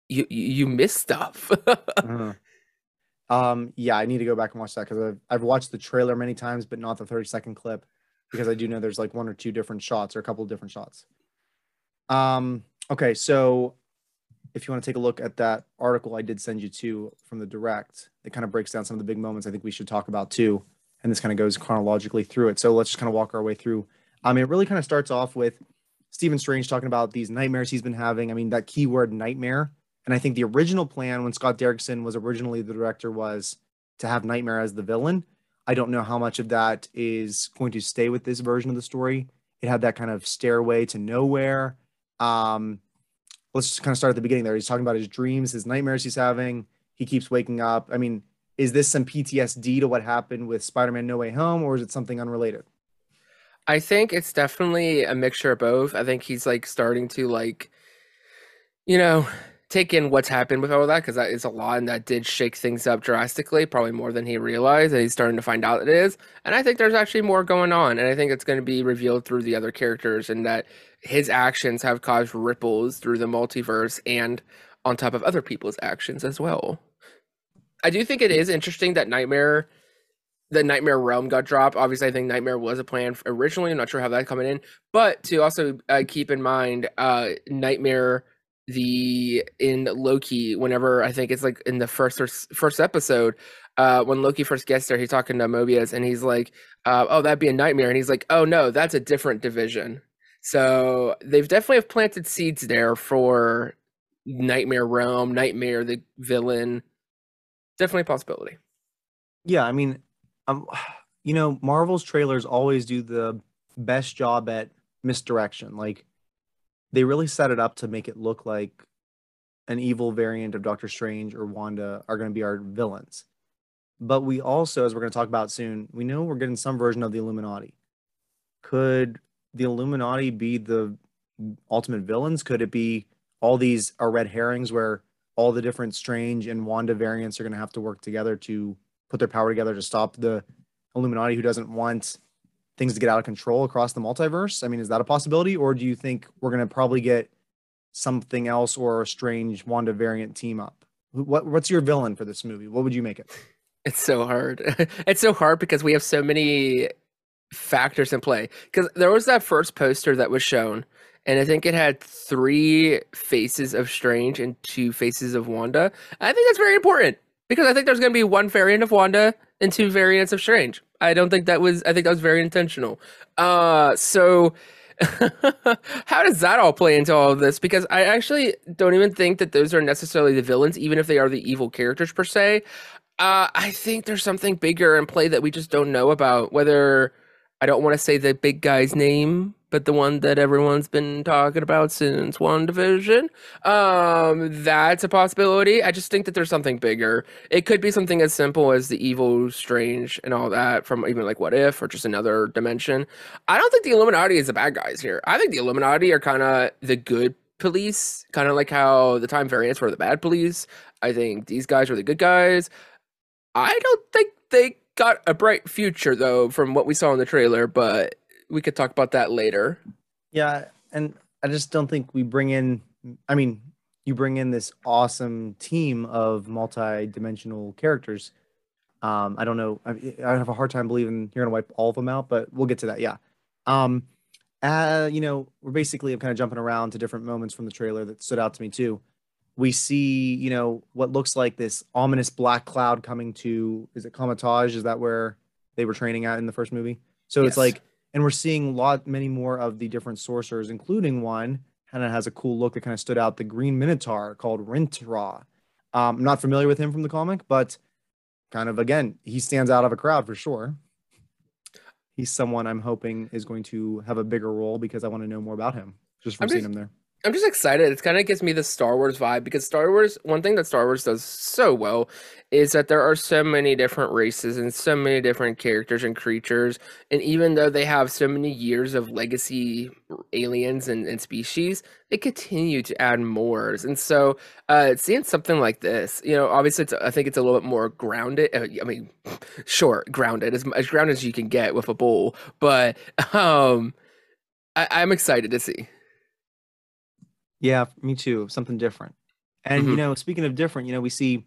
you you, missed stuff. Uh-huh. Um, yeah, I need to go back and watch that because I've, I've watched the trailer many times, but not the 30 second clip because I do know there's like one or two different shots or a couple of different shots. Um, okay, so if you want to take a look at that article I did send you to from the direct, it kind of breaks down some of the big moments I think we should talk about too. And this kind of goes chronologically through it. So let's just kind of walk our way through. I mean, it really kind of starts off with Stephen Strange talking about these nightmares he's been having. I mean, that keyword nightmare. And I think the original plan when Scott Derrickson was originally the director was to have Nightmare as the villain. I don't know how much of that is going to stay with this version of the story. It had that kind of stairway to nowhere. Um, let's just kind of start at the beginning there. He's talking about his dreams, his nightmares he's having. He keeps waking up. I mean, is this some PTSD to what happened with Spider-Man No Way Home, or is it something unrelated? I think it's definitely a mixture of both. I think he's like starting to like, you know, take in what's happened with all that because that is a lot and that did shake things up drastically, probably more than he realized. And he's starting to find out it is. And I think there's actually more going on. And I think it's going to be revealed through the other characters and that his actions have caused ripples through the multiverse and on top of other people's actions as well. I do think it is interesting that Nightmare the Nightmare Realm got dropped. Obviously, I think Nightmare was a plan originally. I'm not sure how that coming in, but to also uh, keep in mind, uh, Nightmare the in Loki. Whenever I think it's like in the first first episode, uh, when Loki first gets there, he's talking to Mobius, and he's like, uh, "Oh, that'd be a nightmare," and he's like, "Oh no, that's a different division." So they've definitely have planted seeds there for Nightmare Realm, Nightmare the villain. Definitely possibility. Yeah, I mean, um, you know, Marvel's trailers always do the best job at misdirection. Like, they really set it up to make it look like an evil variant of Doctor Strange or Wanda are going to be our villains. But we also, as we're going to talk about soon, we know we're getting some version of the Illuminati. Could the Illuminati be the ultimate villains? Could it be all these are red herrings where all the different Strange and Wanda variants are going to have to work together to put their power together to stop the Illuminati who doesn't want things to get out of control across the multiverse? I mean, is that a possibility? Or do you think we're going to probably get something else or a strange Wanda variant team up? What, what's your villain for this movie? What would you make it? It's so hard. it's so hard because we have so many factors in play. Because there was that first poster that was shown, and I think it had three faces of Strange and two faces of Wanda. I think that's very important because I think there's going to be one variant of Wanda and two variants of Strange. I don't think that was. I think that was very intentional. Uh, so. How does that all play into all of this? Because I actually don't even think that those are necessarily the villains, even if they are the evil characters per se. Uh, I think there's something bigger in play that we just don't know about. Whether I don't want to say the big guy's name, but the one that everyone's been talking about since WandaVision. Um, that's a possibility. I just think that there's something bigger. It could be something as simple as the evil, strange, and all that from even like What If or just another dimension. I don't think the Illuminati is the bad guys here. I think the Illuminati are kind of the good police, kind of like how the Time Variants were the bad police. I think these guys are the good guys. I don't think they got a bright future though from what we saw in the trailer, but we could talk about that later. Yeah, and I just don't think we bring in. I mean, you bring in this awesome team of multi-dimensional characters. Um, I don't know. I, I have a hard time believing you're gonna wipe all of them out, but we'll get to that. Yeah. Um, uh, you know, we're basically kind of jumping around to different moments from the trailer that stood out to me too. We see, you know, what looks like this ominous black cloud coming to. Is it Kamar-Taj? Is that where they were training at in the first movie? So Yes. it's like and we're seeing a lot many more of the different sorcerers including one kind of has a cool look that kind of stood out the green minotaur called Rintrah. um I'm not familiar with him from the comic but kind of again he stands out of a crowd for sure he's someone i'm hoping is going to have a bigger role because i want to know more about him just from I'm seeing just- him there I'm just excited. It kind of gives me the Star Wars vibe because Star Wars, one thing that Star Wars does so well is that there are so many different races and so many different characters and creatures. And even though they have so many years of legacy aliens and, and species, they continue to add more. And so uh, seeing something like this, you know, obviously, I think it's a little bit more grounded. Uh, I mean, sure, grounded, as, as grounded as you can get with a bull. But um, I, I'm excited to see. Yeah, me too. Something different. And you Mhm. know, speaking of different, you know, we see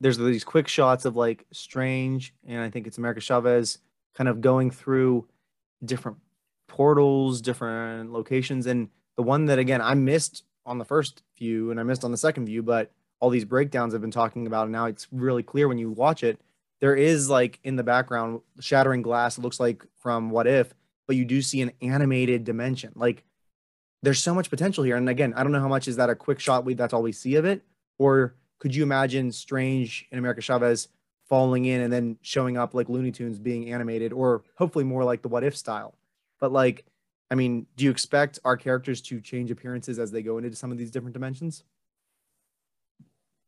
there's these quick shots of like Strange and I think it's America Chavez kind of going through different portals, different locations. And the one that again I missed on the first view and I missed on the second view, but all these breakdowns I've been talking about, and now it's really clear when you watch it. There is like in the background shattering glass, it looks like from What If, but you do see an animated dimension. Like there's so much potential here. And again, I don't know how much is that a quick shot. We that's all we see of it, or could you imagine Strange and America Chavez falling in and then showing up like Looney Tunes being animated, or hopefully more like the What If style? But like, I mean, do you expect our characters to change appearances as they go into some of these different dimensions?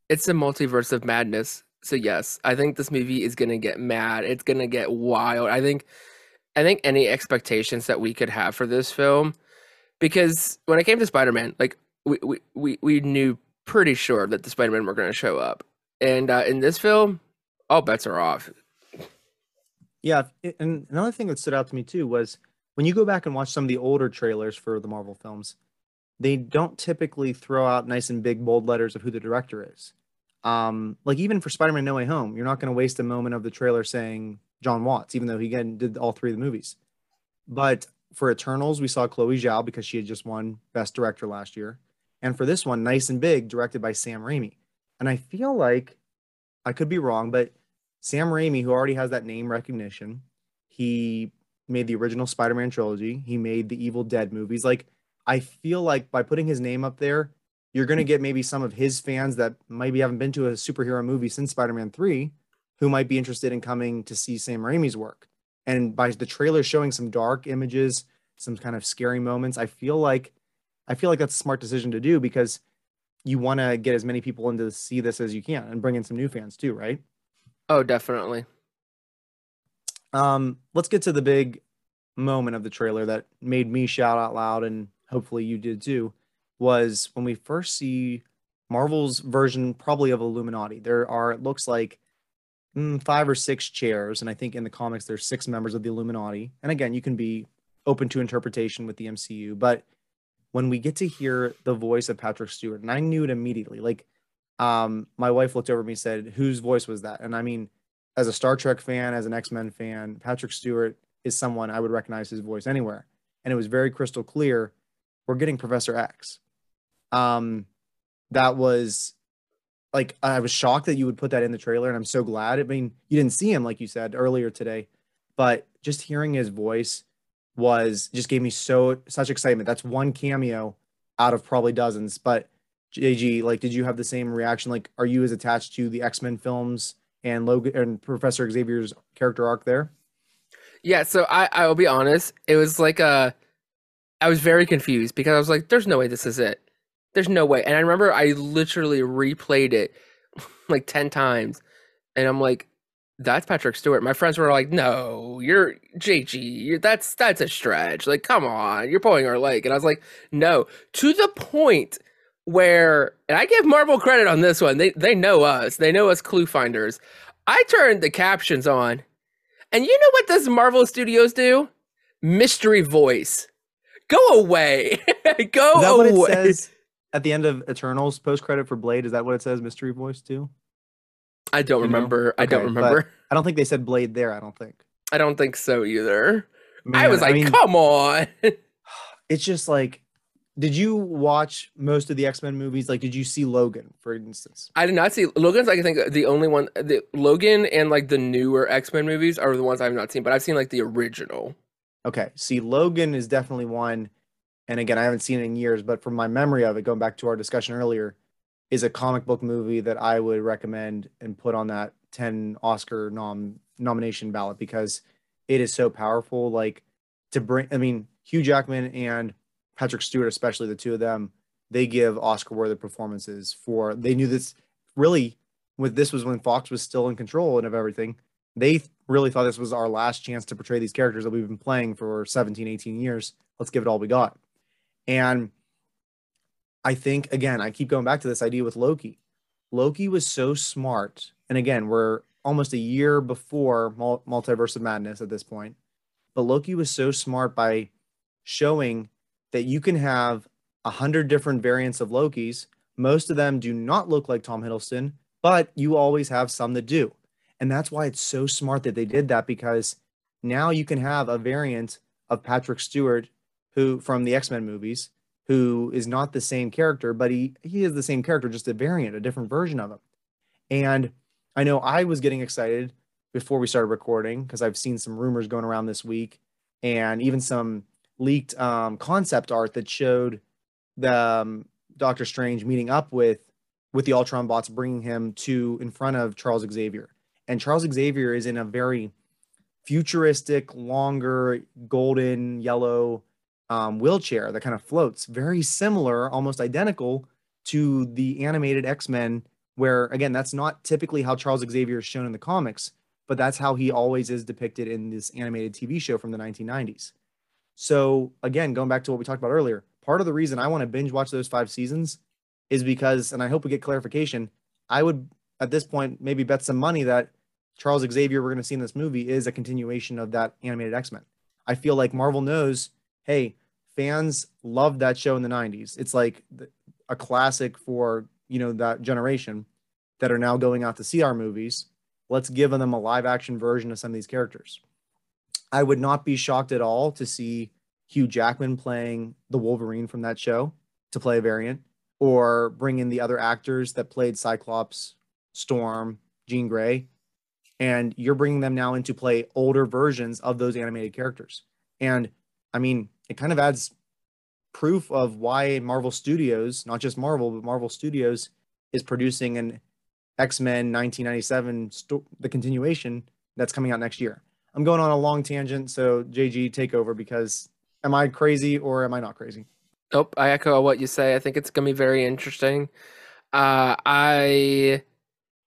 It's a multiverse of madness. So yes, I think this movie is gonna get mad. It's gonna get wild. I think I think any expectations that we could have for this film, because when it came to Spider-Man, like we we, we, we knew pretty sure that the Spider-Man were gonna show up. And uh, in this film, all bets are off. Yeah, and another thing that stood out to me too was when you go back and watch some of the older trailers for the Marvel films, they don't typically throw out nice and big bold letters of who the director is. Um, like even for Spider-Man No Way Home, you're not going to waste a moment of the trailer saying Jon Watts, even though he again did all three of the movies. But for Eternals, we saw Chloe Zhao because she had just won Best Director last year, and for this one, Nice and Big, directed by Sam Raimi. And I feel like I could be wrong, but Sam Raimi, who already has that name recognition, he made the original Spider-Man trilogy. He made the Evil Dead movies. Like, I feel like by putting his name up there, you're going to get maybe some of his fans that maybe haven't been to a superhero movie since Spider-Man 3 who might be interested in coming to see Sam Raimi's work. And by the trailer showing some dark images, some kind of scary moments, I feel like I feel like that's a smart decision to do because you want to get as many people in to see this as you can and bring in some new fans too, right? Oh, definitely. Um, let's get to the big moment of the trailer that made me shout out loud, and hopefully you did too. Was when we first see Marvel's version, probably of Illuminati. There are, it looks like, mm, five or six chairs, and I think in the comics there's six members of the Illuminati. And again, you can be open to interpretation with the MCU, but when we get to hear the voice of Patrick Stewart, and I knew it immediately, like, um, my wife looked over at me and said, "Whose voice was that?" And I mean, as a Star Trek fan, as an X Men fan, Patrick Stewart is someone I would recognize his voice anywhere. And it was very crystal clear. We're getting Professor X. Um, that was like I was shocked that you would put that in the trailer, and I'm so glad. I mean, you didn't see him like you said earlier today, but just hearing his voice was just gave me so such excitement. That's one cameo out of probably dozens. But JG, like, did you have the same reaction? Like, are you as attached to the X Men films and Logan and Professor Xavier's character arc there? Yeah, so I I will be honest, it was like a I was very confused because I was like there's no way this is it. There's no way. And I remember I literally replayed it like 10 times and I'm like that's Patrick Stewart. My friends were like, "No, you're JG. You're, that's that's a stretch. Like, come on, you're pulling our leg." And I was like, "No." To the point where, and I give Marvel credit on this one. They they know us. They know us clue finders. I turned the captions on, and you know what does Marvel Studios do? Mystery voice. Go away. Go Is that what away. At the end of Eternals post credit for Blade? Is that what it says? Mystery voice too? I don't you remember. I don't remember. I don't think they said Blade there. I don't think. I don't think so either. I was like, mean, come on. it's just like, did you watch most of the X Men movies? Like, did you see Logan, for instance? I did not see Logan's. Like, I think the only one, the Logan and like the newer X Men movies are the ones I've not seen, but I've seen like the original. Okay, see, Logan is definitely one. And again, I haven't seen it in years, but from my memory of it, going back to our discussion earlier, is a comic book movie that I would recommend and put on that 10 Oscar nom nomination ballot because it is so powerful. Like to bring, I mean, Hugh Jackman and Patrick Stewart, especially the two of them, they give Oscar worthy performances for, they knew this really with this was when Fox was still in control and of everything. They really thought this was our last chance to portray these characters that we've been playing for 17, 18 years. Let's give it all we got. And I think, again, I keep going back to this idea with Loki. Loki was so smart. And again, we're almost a year before Multiverse of Madness at this point. But Loki was so smart by showing that you can have a hundred different variants of Lokis. Most of them do not look like Tom Hiddleston, but you always have some that do. And that's why it's so smart that they did that because now you can have a variant of Patrick Stewart who from the X-Men movies who is not the same character, but he he is the same character, just a variant, a different version of him. And I know I was getting excited before we started recording because I've seen some rumors going around this week and even some leaked um, concept art that showed the um, Doctor Strange meeting up with with the Ultron bots, bringing him to in front of Charles Xavier. And Charles Xavier is in a very futuristic, longer, golden yellow um, wheelchair that kind of floats, very similar, almost identical to the animated X Men. Where again, that's not typically how Charles Xavier is shown in the comics, but that's how he always is depicted in this animated TV show from the 1990s. So again, going back to what we talked about earlier, part of the reason I want to binge watch those five seasons is because, and I hope we get clarification. I would at this point maybe bet some money that Charles Xavier we're going to see in this movie is a continuation of that animated X Men. I feel like Marvel knows, hey, fans loved that show in the 90s. It's like a classic for, you know, that generation that are now going out to see our movies. Let's give them a live action version of some of these characters. I would not be shocked at all to see Hugh Jackman playing the Wolverine from that show to play a variant or bring in the other actors that played Cyclops, Storm, Jean Grey, and you're bringing them now into play older versions of those animated characters. And I mean, it kind of adds proof of why Marvel Studios, not just Marvel, but Marvel Studios is producing an X-Men 1997 sto- the continuation that's coming out next year. I'm going on a long tangent, so JG take over because am I crazy or am I not crazy? Nope, I echo what you say. I think it's gonna be very interesting. Uh, I,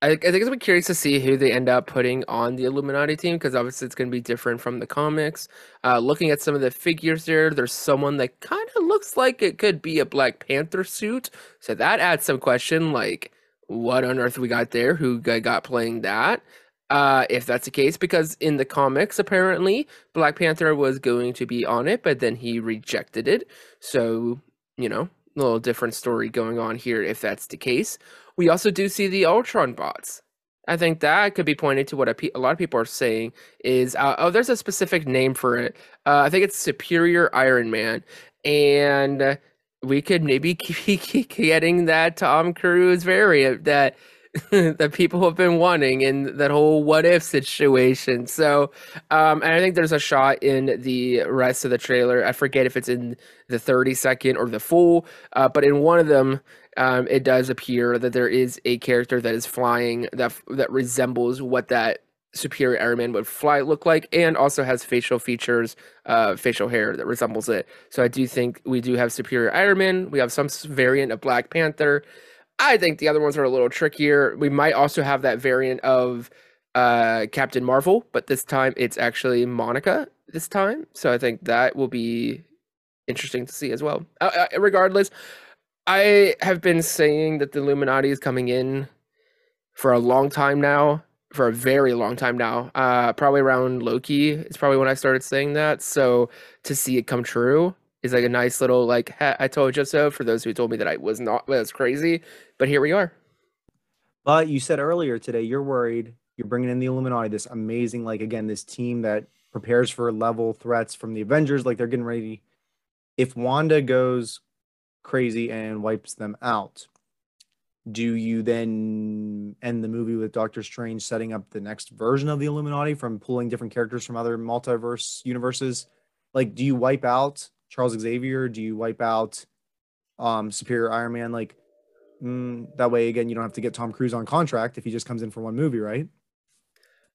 I, I think it's be curious to see who they end up putting on the Illuminati team because obviously it's gonna be different from the comics. Uh, looking at some of the figures there, there's someone that kind of looks like it could be a Black Panther suit, so that adds some question like, what on earth we got there? Who got playing that? Uh, if that's the case, because in the comics, apparently Black Panther was going to be on it, but then he rejected it. So, you know, a little different story going on here if that's the case. We also do see the Ultron bots. I think that could be pointed to what a, pe- a lot of people are saying is uh, oh, there's a specific name for it. Uh, I think it's Superior Iron Man, and we could maybe keep, keep getting that Tom Cruise variant that that people have been wanting in that whole what if situation. So, um, and I think there's a shot in the rest of the trailer. I forget if it's in the 30 second or the full, uh, but in one of them, um, it does appear that there is a character that is flying that that resembles what that superior Iron Man would fly look like, and also has facial features, uh, facial hair that resembles it. So I do think we do have superior Iron Man. We have some variant of Black Panther. I think the other ones are a little trickier. We might also have that variant of uh, Captain Marvel, but this time it's actually Monica this time. So I think that will be interesting to see as well. Uh, uh, regardless, I have been saying that the Illuminati is coming in for a long time now, for a very long time now. Uh, probably around Loki is probably when I started saying that. So to see it come true is like a nice little like I told you so. For those who told me that I was not, was crazy, but here we are. But you said earlier today you're worried. You're bringing in the Illuminati, this amazing, like again, this team that prepares for level threats from the Avengers. Like they're getting ready. If Wanda goes crazy and wipes them out, do you then end the movie with Doctor Strange setting up the next version of the Illuminati from pulling different characters from other multiverse universes? Like, do you wipe out Charles Xavier? Do you wipe out um Superior Iron Man? Like, mm, that way again, you don't have to get Tom Cruise on contract if he just comes in for one movie, right?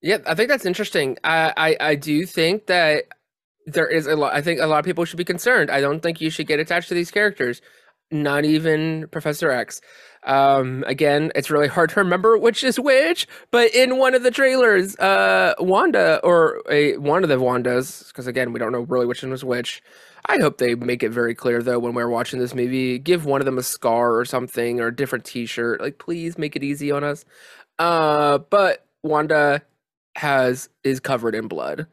Yeah, I think that's interesting. I, I, I do think that there is a lot. I think a lot of people should be concerned. I don't think you should get attached to these characters. Not even Professor X. Um, again, it's really hard to remember which is which, but in one of the trailers, uh, Wanda or a one of the Wandas, because again, we don't know really which one was which. I hope they make it very clear though when we're watching this movie. Give one of them a scar or something or a different T-shirt. Like, please make it easy on us. Uh, but Wanda has is covered in blood.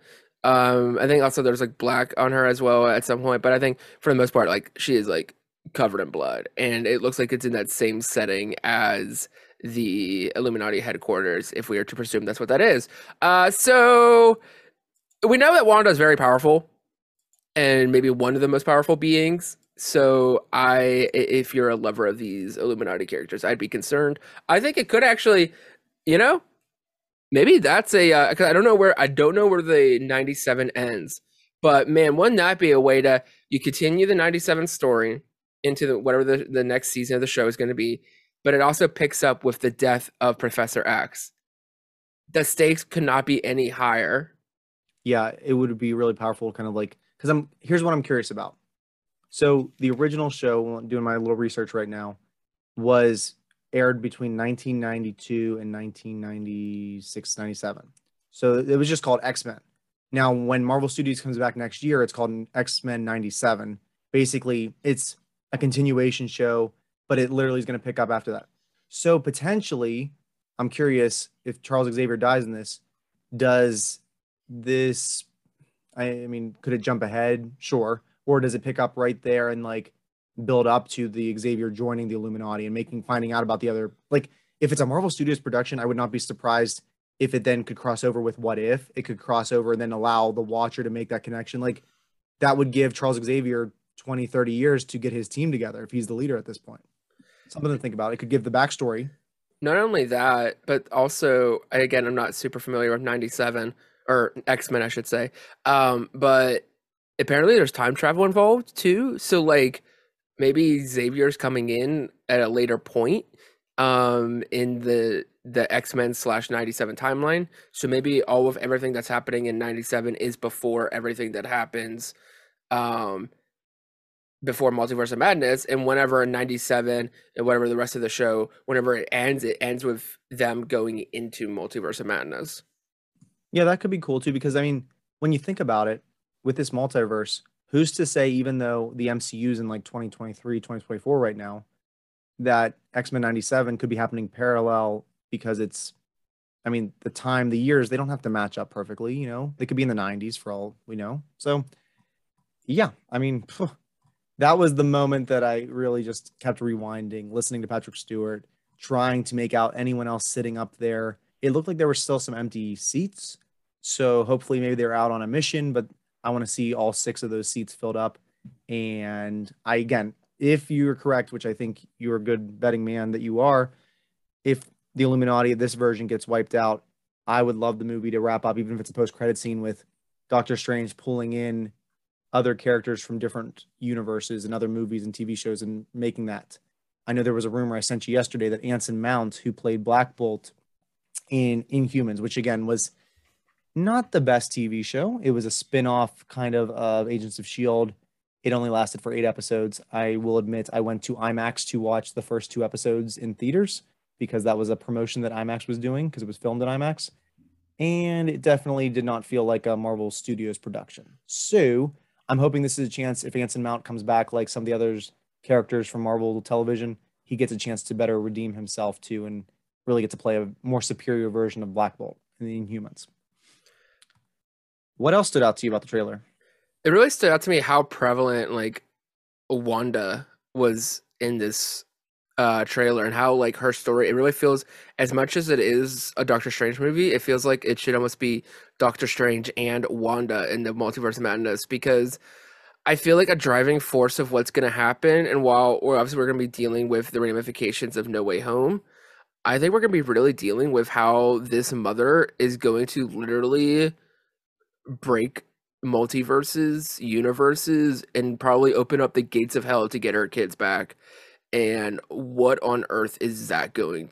Um, I think also there's like black on her as well at some point, but I think for the most part, like she is like covered in blood, and it looks like it's in that same setting as the Illuminati headquarters, if we are to presume that's what that is. Uh, so we know that Wanda is very powerful, and maybe one of the most powerful beings. So I, if you're a lover of these Illuminati characters, I'd be concerned. I think it could actually, you know, maybe that's a. Uh, I don't know where I don't know where the 97 ends, but man, wouldn't that be a way to you continue the 97 story into the, whatever the, the next season of the show is going to be, but it also picks up with the death of Professor X. The stakes could not be any higher. Yeah, it would be really powerful, kind of like because I'm here's what I'm curious about. So the original show, doing my little research right now, was aired between 1992 and 1996, 97. So it was just called X Men. Now, when Marvel Studios comes back next year, it's called X Men 97. Basically, it's a continuation show, but it literally is going to pick up after that. So potentially, I'm curious if Charles Xavier dies in this, does this, I, mean, could it jump ahead? Sure. Or does it pick up right there and like build up to the Xavier joining the Illuminati and making finding out about the other like if it's a Marvel Studios production, I would not be surprised if it then could cross over with what if it could cross over and then allow the watcher to make that connection. Like that would give Charles Xavier 20, 30 years to get his team together if he's the leader at this point. Something to think about. It could give the backstory. Not only that, but also again, I'm not super familiar with 97 or X-Men, I should say. Um, but apparently there's time travel involved too. So like maybe Xavier's coming in at a later point um in the the X-Men slash 97 timeline. So maybe all of everything that's happening in 97 is before everything that happens um before Multiverse of Madness. And whenever in 97 and whatever the rest of the show, whenever it ends, it ends with them going into Multiverse of Madness. Yeah, that could be cool too, because I mean, when you think about it, with this multiverse, who's to say even though the MCU's in like 2023, 2024 right now, that X-Men 97 could be happening parallel because it's I mean, the time, the years, they don't have to match up perfectly, you know. They could be in the 90s for all we know. So, yeah, I mean, phew, that was the moment that I really just kept rewinding, listening to Patrick Stewart, trying to make out anyone else sitting up there. It looked like there were still some empty seats. So, hopefully, maybe they're out on a mission, but I want to see all six of those seats filled up. And I, again, if you're correct, which I think you're a good betting man that you are, if the Illuminati of this version gets wiped out, I would love the movie to wrap up, even if it's a post credit scene with Doctor Strange pulling in other characters from different universes and other movies and TV shows and making that I know there was a rumor I sent you yesterday that Anson Mount, who played Black Bolt in Inhumans, which again was not the best TV show. It was a spin-off kind of of Agents of Shield. It only lasted for eight episodes. I will admit I went to IMAX to watch the first two episodes in theaters because that was a promotion that IMAX was doing because it was filmed at IMAX. And it definitely did not feel like a Marvel Studios production. So I'm hoping this is a chance if Anson Mount comes back like some of the others characters from Marvel television, he gets a chance to better redeem himself too and really get to play a more superior version of Black Bolt in the Inhumans. What else stood out to you about the trailer? It really stood out to me how prevalent like Wanda was in this uh trailer and how like her story it really feels as much as it is a Doctor Strange movie, it feels like it should almost be Doctor Strange and Wanda in the multiverse of madness because I feel like a driving force of what's going to happen, and while we're obviously we're going to be dealing with the ramifications of No Way Home, I think we're going to be really dealing with how this mother is going to literally break multiverses, universes, and probably open up the gates of hell to get her kids back. And what on earth is that going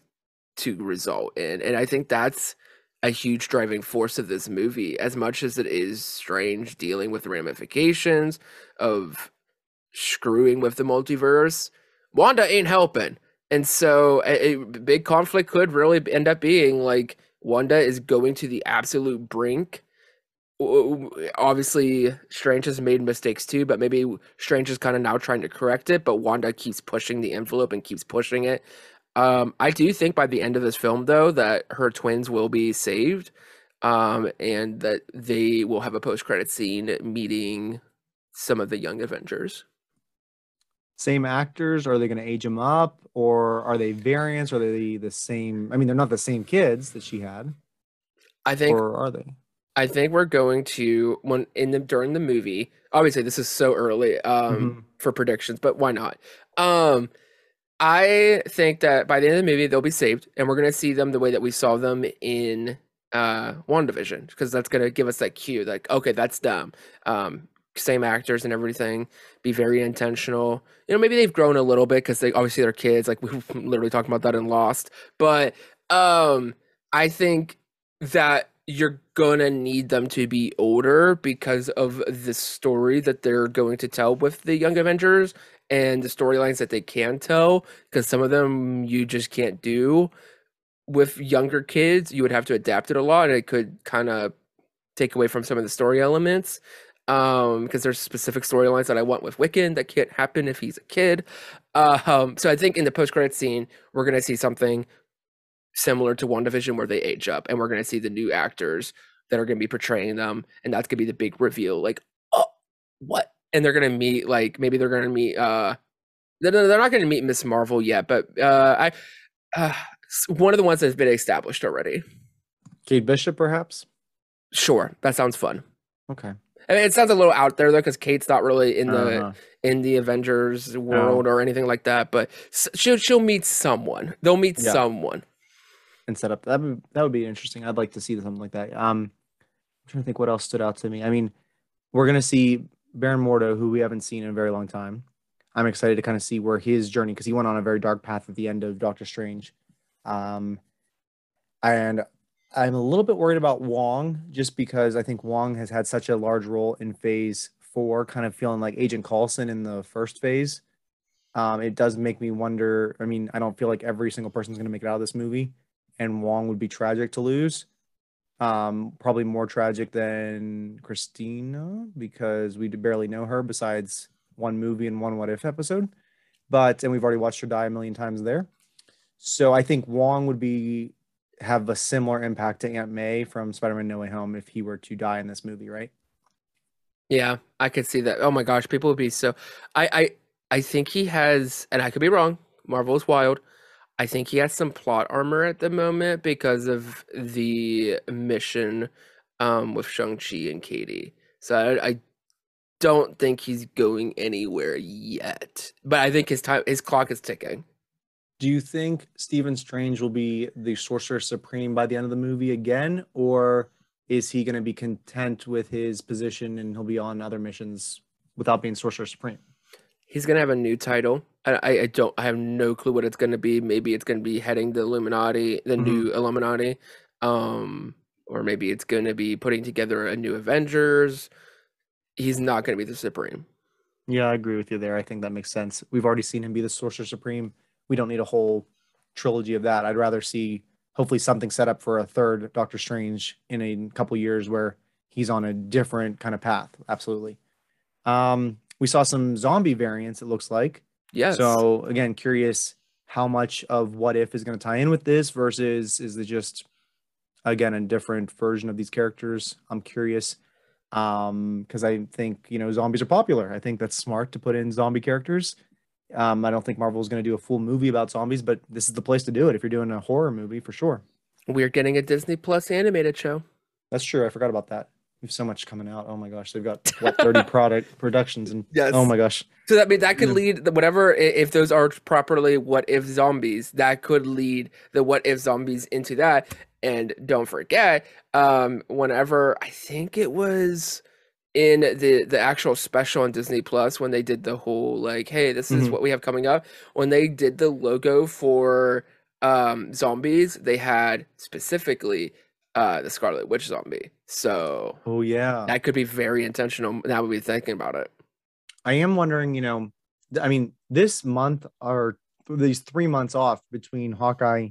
to result in? And I think that's a huge driving force of this movie, as much as it is strange dealing with the ramifications of screwing with the multiverse. Wanda ain't helping. And so a, a big conflict could really end up being like Wanda is going to the absolute brink. Obviously, Strange has made mistakes too, but maybe Strange is kind of now trying to correct it, but Wanda keeps pushing the envelope and keeps pushing it. Um, I do think by the end of this film, though, that her twins will be saved, um, and that they will have a post-credit scene meeting some of the young Avengers. Same actors? Are they going to age them up, or are they variants? Are they the same? I mean, they're not the same kids that she had. I think, or are they? I think we're going to when in the during the movie. Obviously, this is so early um, Mhm. for predictions, but why not? Um, I think that by the end of the movie, they'll be saved, and we're gonna see them the way that we saw them in uh WandaVision, because that's gonna give us that cue, like, okay, that's them. Um, same actors and everything. Be very intentional. You know, maybe they've grown a little bit because they obviously they're kids. Like we literally talking about that in Lost, but um, I think that you're gonna need them to be older because of the story that they're going to tell with the Young Avengers and the storylines that they can tell because some of them you just can't do. With younger kids you would have to adapt it a lot and it could kind of take away from some of the story elements um because there's specific storylines that i want with wiccan that can't happen if he's a kid. Uh, um so i think in the post-credit scene we're to see something similar to WandaVision, where they age up and we're going to see the new actors that are going to be portraying them and that's going to be the big reveal like oh what and they're going to meet like maybe they're going to meet uh they're, they're not going to meet Miss Marvel yet but uh I uh, one of the ones that's been established already Kate Bishop, perhaps. sure that sounds fun Okay. I mean, it sounds a little out there though because Kate's not really in the Uh-huh. in the Avengers world or anything like that but she'll she'll meet someone they'll meet Yeah. someone and set up that would that would be interesting. I'd like to see something like that. Um, I'm trying to think what else stood out to me. I mean, we're gonna see Baron Mordo, who we haven't seen in a very long time. I'm excited to kind of see where his journey because he went on a very dark path at the end of Doctor Strange. Um, and I'm a little bit worried about Wong just because I think Wong has had such a large role in Phase Four, kind of feeling like Agent Coulson in the first phase. Um, it does make me wonder. I mean, I don't feel like every single person's going to make it out of this movie, and Wong would be tragic to lose. Um, probably more tragic than Christina because we barely know her besides one movie and one What If episode. But and we've already watched her die a million times there. So I think Wong would be have a similar impact to Aunt May from Spider-Man No Way Home if he were to die in this movie, right? Yeah, I could see that. Oh my gosh, people would be so. I I I think he has, and I could be wrong. Marvel is wild. I think he has some plot armor at the moment because of the mission um, with Shang Chi and Katy. So I, I don't think he's going anywhere yet. But I think his time, his clock is ticking. Do you think Stephen Strange will be the Sorcerer Supreme by the end of the movie again, or is he going to be content with his position and he'll be on other missions without being Sorcerer Supreme? He's gonna have a new title. I, I- don't. I have no clue what it's going to be. Maybe it's going to be heading the Illuminati, the Mhm. new Illuminati, um, or maybe it's going to be putting together a new Avengers. He's not going to be the Supreme. Yeah, I agree with you there. I think that makes sense. We've already seen him be the Sorcerer Supreme. We don't need a whole trilogy of that. I'd rather see hopefully something set up for a third Doctor Strange in a couple years where he's on a different kind of path. Absolutely. Um, we saw some zombie variants, it looks like. Yes. So again, curious how much of what if is going to tie in with this versus is it just again a different version of these characters? I'm curious um because I think you know zombies are popular. I think that's smart to put in zombie characters. Um, I don't think Marvel is going to do a full movie about zombies, but this is the place to do it if you're doing a horror movie for sure. We're getting a Disney Plus animated show. That's true. I forgot about that. We have so much coming out. Oh my gosh, they've got what 30 product productions and Yes. oh my gosh. So that means that could lead the whatever if those are properly what if zombies that could lead the what if zombies into that. And don't forget, um, whenever I think it was in the the actual special on Disney Plus when they did the whole like, hey, this is Mhm. what we have coming up. When they did the logo for um zombies, they had specifically uh the Scarlet Witch zombie. So Oh yeah. that could be very intentional now we're thinking about it. I am wondering, you know, I mean, this month or these three months off between Hawkeye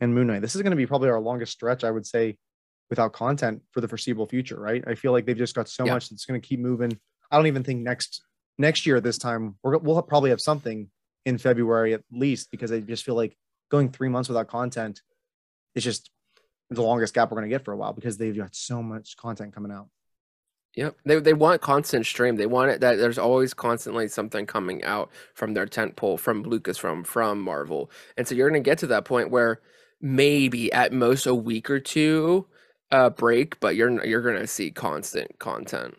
and Moon Knight, this is going to be probably our longest stretch, I would say, without content for the foreseeable future, right? I feel like they've just got so Yeah. much that's going to keep moving. I don't even think next next year at this time we're, we'll probably have something in February at least because I just feel like going three months without content is just the longest gap we're going to get for a while because they've got so much content coming out. Yep. They they want constant stream. They want it that there's always constantly something coming out from their tent pole, from Lucas, from from Marvel. And so you're gonna get to that point where maybe at most a week or two uh break, but you're you're gonna see constant content.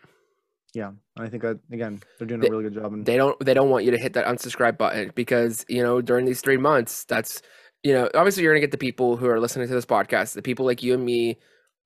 Yeah, I think that again they're doing They- a really good job. And They don't they don't want you to hit that unsubscribe button because you know during these three months, that's you know, obviously you're gonna get the people who are listening to this podcast, the people like you and me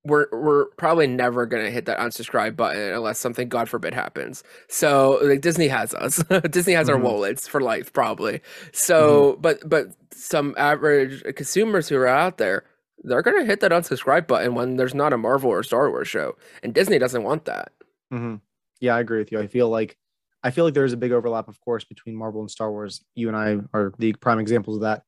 we're we're probably never gonna hit that unsubscribe button unless something God forbid happens. So like Disney has us. Disney has our Mhm. wallets for life, probably. So but but some average consumers who are out there, they're gonna hit that unsubscribe button when there's not a Marvel or Star Wars show. And Disney doesn't want that. hmm Yeah, I agree with you. I feel like I feel like there's a big overlap, of course, between Marvel and Star Wars. You and I are the prime examples of that.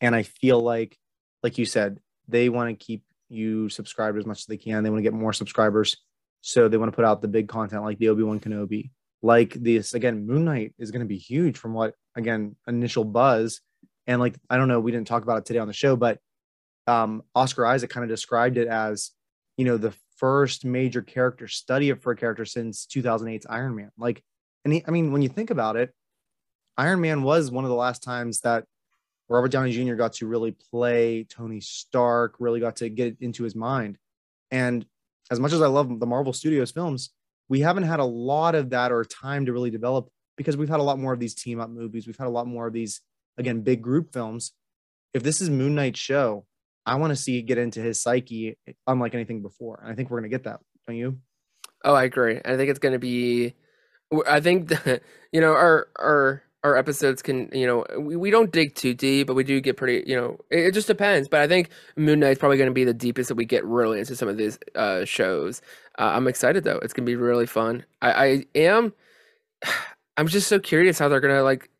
And I feel like, like you said, they want to keep you subscribed as much as they can. They want to get more subscribers. So they want to put out the big content like the Obi-Wan Kenobi. Like this again, Moon Knight is going to be huge from what again, initial buzz. And like, I don't know, we didn't talk about it today on the show, but um Oscar Isaac kind of described it as, you know, the first major character study of for a character since 2008's Iron Man. Like, and he, I mean, when you think about it, Iron Man was one of the last times that Robert Downey Jr. got to really play Tony Stark, really got to get into his mind. And as much as I love the Marvel Studios films, we haven't had a lot of that or time to really develop because we've had a lot more of these team up movies. We've had a lot more of these, again, big group films. If this is Moon Knight's show, I want to see it get into his psyche unlike anything before. And I think we're going to get that. Don't you? Oh, I agree. I think it's going to be. I think that, you know our our our episodes can you know we, we don't dig too deep, but we do get pretty. You know, it, it just depends. But I think Moon Knight's probably going to be the deepest that we get really into some of these uh, shows. Uh, I'm excited though. It's going to be really fun. I, I am. I'm just so curious how they're going to like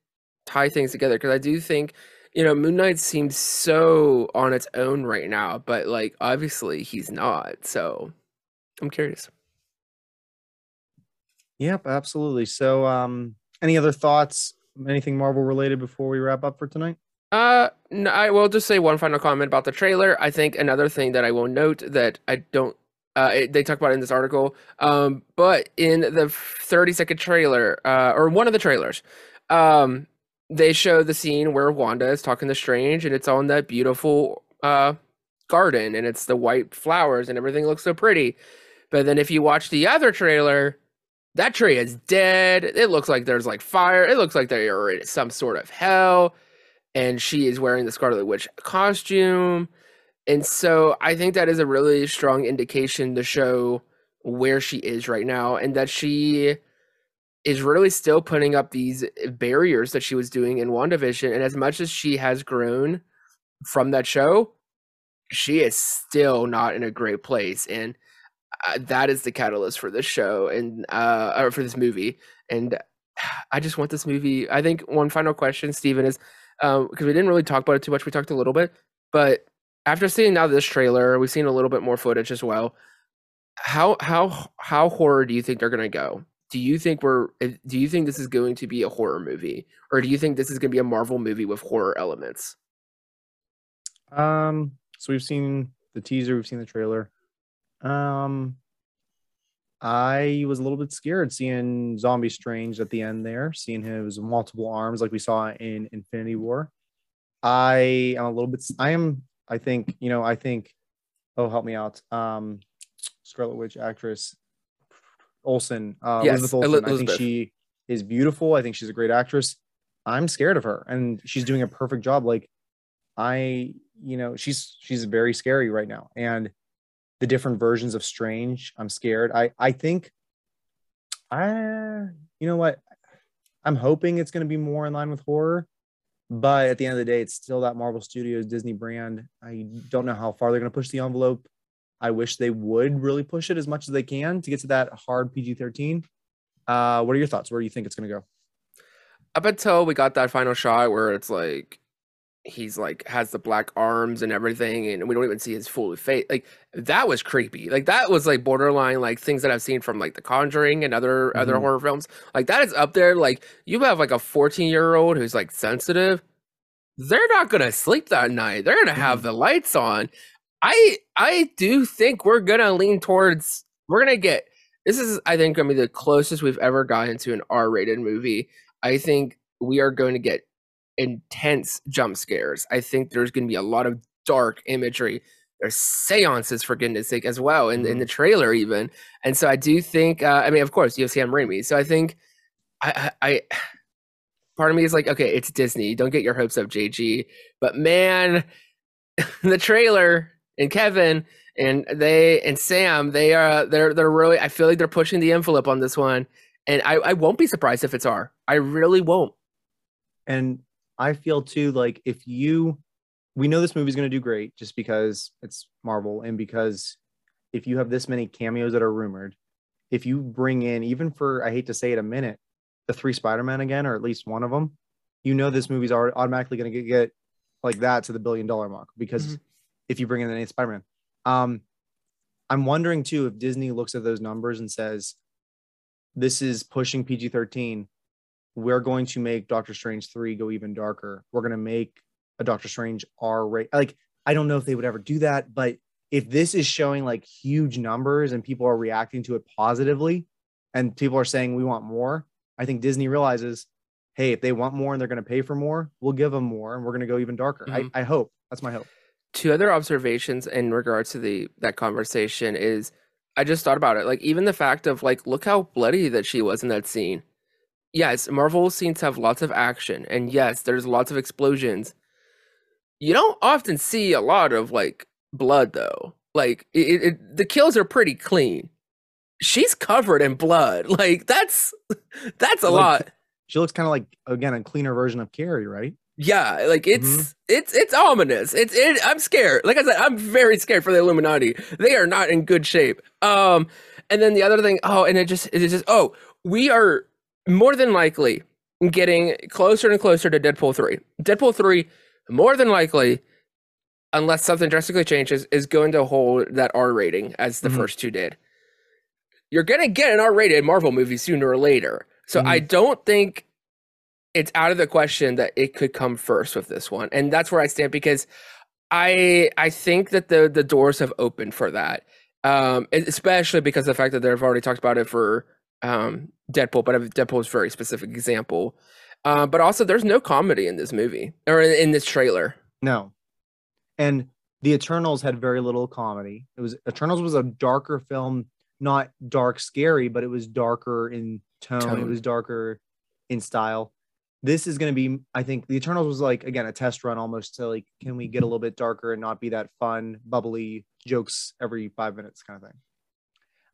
tie things together because I do think you know Moon Knight seems so on its own right now, but like obviously he's not. So I'm curious. Yep, absolutely. So, um, any other thoughts? Anything Marvel related before we wrap up for tonight? Uh, no, I will just say one final comment about the trailer. I think another thing that I will note that I don't, uh, it, they talk about in this article, um, but in the 30 second trailer, uh, or one of the trailers, um, they show the scene where Wanda is talking to Strange and it's on that beautiful, uh, garden and it's the white flowers and everything looks so pretty. But then if you watch the other trailer, that tree is dead. It looks like there's like fire. It looks like they are in some sort of hell and she is wearing the Scarlet Witch costume. And so I think that is a really strong indication to show where she is right now and that she is really still putting up these barriers that she was doing in WandaVision. And as much as she has grown from that show, she is still not in a great place. And that is the catalyst for this show and uh or for this movie. And I just want this movie. I think one final question, Stephen, is because um, we didn't really talk about it too much. We talked a little bit, but after seeing now this trailer, we've seen a little bit more footage as well. How how how horror do you think they're gonna go? Do you think we're do you think this is going to be a horror movie, or do you think this is gonna be a Marvel movie with horror elements? Um. So we've seen the teaser, we've seen the trailer. Um. I was a little bit scared seeing Zombie Strange at the end there, seeing his multiple arms like we saw in Infinity War. I am a little bit. I am. I think you know. I think. Oh, help me out. Um, Scarlet Witch actress Olsen. Uh, Yes, Elizabeth Olsen. I think she is beautiful. I think she's a great actress. I'm scared of her, and she's doing a perfect job. Like, I, you know, she's she's very scary right now, and the different versions of Strange. I'm scared. I I think. I you know what, I'm hoping it's going to be more in line with horror, but at the end of the day, it's still that Marvel Studios Disney brand. I don't know how far they're going to push the envelope. I wish they would really push it as much as they can to get to that hard PG-13. Uh, what are your thoughts? Where do you think it's going to go? Up until we got that final shot where it's like he's like has the black arms and everything, and we don't even see his full face. Like that was creepy. Like that was like borderline like things that I've seen from like The Conjuring and other other Mhm. horror films. Like that is up there. Like you have like a 14 year old who's like sensitive. They're not gonna sleep that night. They're gonna have Mhm. the lights on. I I do think we're gonna lean towards we're gonna get this is I think gonna be the closest we've ever gotten to an R rated movie. I think we are going to get intense jump scares. I think there's going to be a lot of dark imagery. There's seances for goodness sake as well in, in the trailer even. And so I do think uh, I mean of course you have Sam Raimi. So I think I, I I part of me is like okay it's Disney. Don't get your hopes up JG. But man the trailer and Kevin and they and Sam they are they're they're really I feel like they're pushing the envelope on this one. And I, I won't be surprised if it's R. I really won't. And I feel too like if you, we know this movie's going to do great just because it's Marvel and because if you have this many cameos that are rumored, if you bring in even for I hate to say it a minute, the three Spider-Man again or at least one of them, you know this movie's automatically going to get like that to the billion dollar mark because Mhm. if you bring in the eighth Spider-Man, um, I'm wondering too if Disney looks at those numbers and says, "This is pushing PG-13. We're going to make Doctor Strange three go even darker. We're going to make a Doctor Strange R rate." Like I don't know if they would ever do that, but if this is showing like huge numbers and people are reacting to it positively, and people are saying we want more, I think Disney realizes, hey, if they want more and they're going to pay for more, we'll give them more, and we're going to go even darker. Mhm. I, I hope that's my hope. two other observations in regards to the that conversation is I just thought about it. Like even the fact of like look how bloody that she was in that scene. Yes, Marvel scenes have lots of action and yes, there's lots of explosions. You don't often see a lot of like blood though. Like it, it, the kills are pretty clean. She's covered in blood. Like that's that's a Like, lot. She looks kind of like again a cleaner version of Carrie, right? Yeah, like it's Mhm. it's it's ominous. It's it, I'm scared. Like I said, I'm very scared for the Illuminati. They are not in good shape. Um, and then the other thing, oh, and it just it just oh, we are more than likely getting closer and closer to Deadpool three. Deadpool three, more than likely, unless something drastically changes, is going to hold that R rating as the Mhm. first two did. You're gonna get an R rated Marvel movie sooner or later. So I don't think it's out of the question that it could come first with this one and that's where i stand because i i think that the the doors have opened for that um especially because of the fact that they've already talked about it for um deadpool but deadpool is a very specific example uh, but also there's no comedy in this movie or in, in this trailer No. And the Eternals had very little comedy. It was Eternals was a darker film, not dark scary, but it was darker in tone. It was darker in style. This is going to be, I think, the Eternals was like again a test run almost to like, can we get a little bit darker and not be that fun, bubbly jokes every five minutes kind of thing.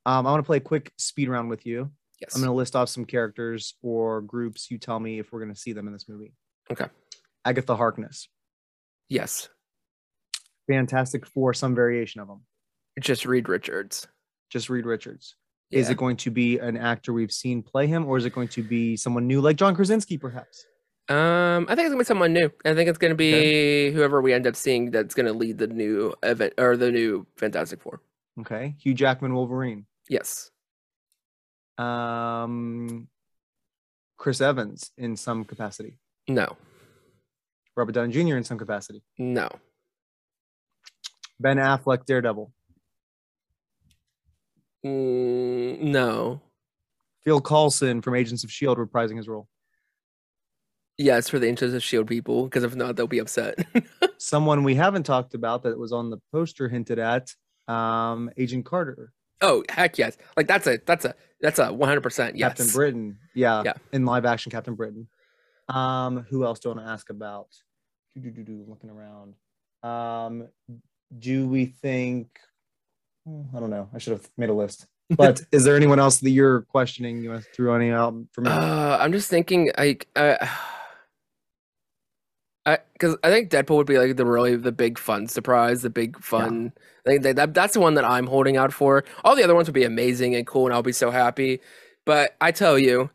Um, I want to play a quick speed round with you. Yes. I'm going to list off some characters or groups. You tell me if we're going to see them in this movie. Okay. Agatha Harkness, yes. Fantastic Four, some variation of them. Just Reed Richards. Just Reed Richards. Is it going to be an actor we've seen play him, or is it going to be someone new like John Krasinski, perhaps? Um, I think it's gonna be someone new. I think it's gonna be Okay. whoever we end up seeing that's gonna lead the new event or the new Fantastic Four. Okay. Hugh Jackman, Wolverine. Yes. Um, Chris Evans in some capacity. No. Robert Downey Jr. in some capacity. No. Ben Affleck, Daredevil. Mm, no. Phil Coulson from Agents of S.H.I.E.L.D. Reprising his role. Yes, for the interest of Shield people, because if not, they'll be upset. Someone we haven't talked about that was on the poster hinted at, um, Agent Carter, oh heck yes! Like that's a that's a that's a one hundred percent yes. Captain Britain. Yeah, Yeah. in live action Captain Britain. Um, who else do I want to ask about? Doo-doo-doo-doo, Looking around. Um, do we think? I don't know. I should have made a list. But is there anyone else that you're questioning? You want to throw any out for me? Uh, I'm just thinking like uh, I because I think Deadpool would be like the really the big fun surprise, the big fun. I think that, that that's the one that I'm holding out for. All the other ones would be amazing and cool, and I'll be so happy. But I tell you,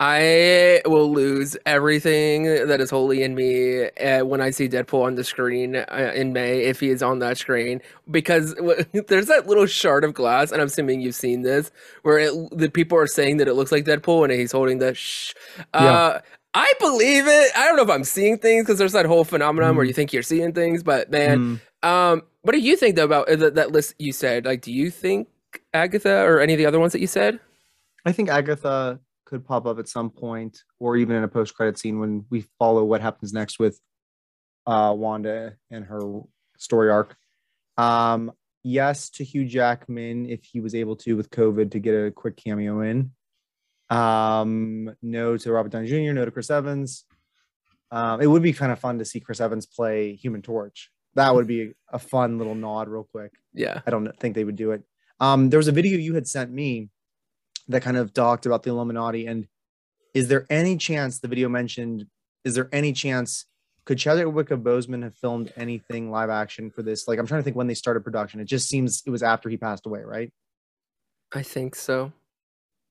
I will lose everything that is holy in me uh, when I see Deadpool on the screen uh, in May if he is on that screen because w- there's that little shard of glass, and I'm assuming you've seen this where it, the people are saying that it looks like Deadpool and he's holding the shh. Uh, I believe it. I don't know if I'm seeing things because there's that whole phenomenon where Mhm. you think you're seeing things, but man, Hmm. um, what do you think though about uh, that, that list you said? Like, do you think Agatha or any of the other ones that you said? I think Agatha could pop up at some point, or even in a post-credit scene when we follow what happens next with uh, Wanda and her story arc. Um, yes to Hugh Jackman if he was able to with COVID to get a quick cameo in. Um, no to Robert Downey Jr. No to Chris Evans. Um, it would be kind of fun to see Chris Evans play Human Torch. That would be a fun little nod, real quick. Yeah. I don't think they would do it. Um, there was a video you had sent me that kind of talked about the Illuminati. And is there any chance the video mentioned? Is there any chance could Chadwick Boseman have filmed anything live action for this? Like, I'm trying to think when they started production. It just seems it was after he passed away, right? I think so.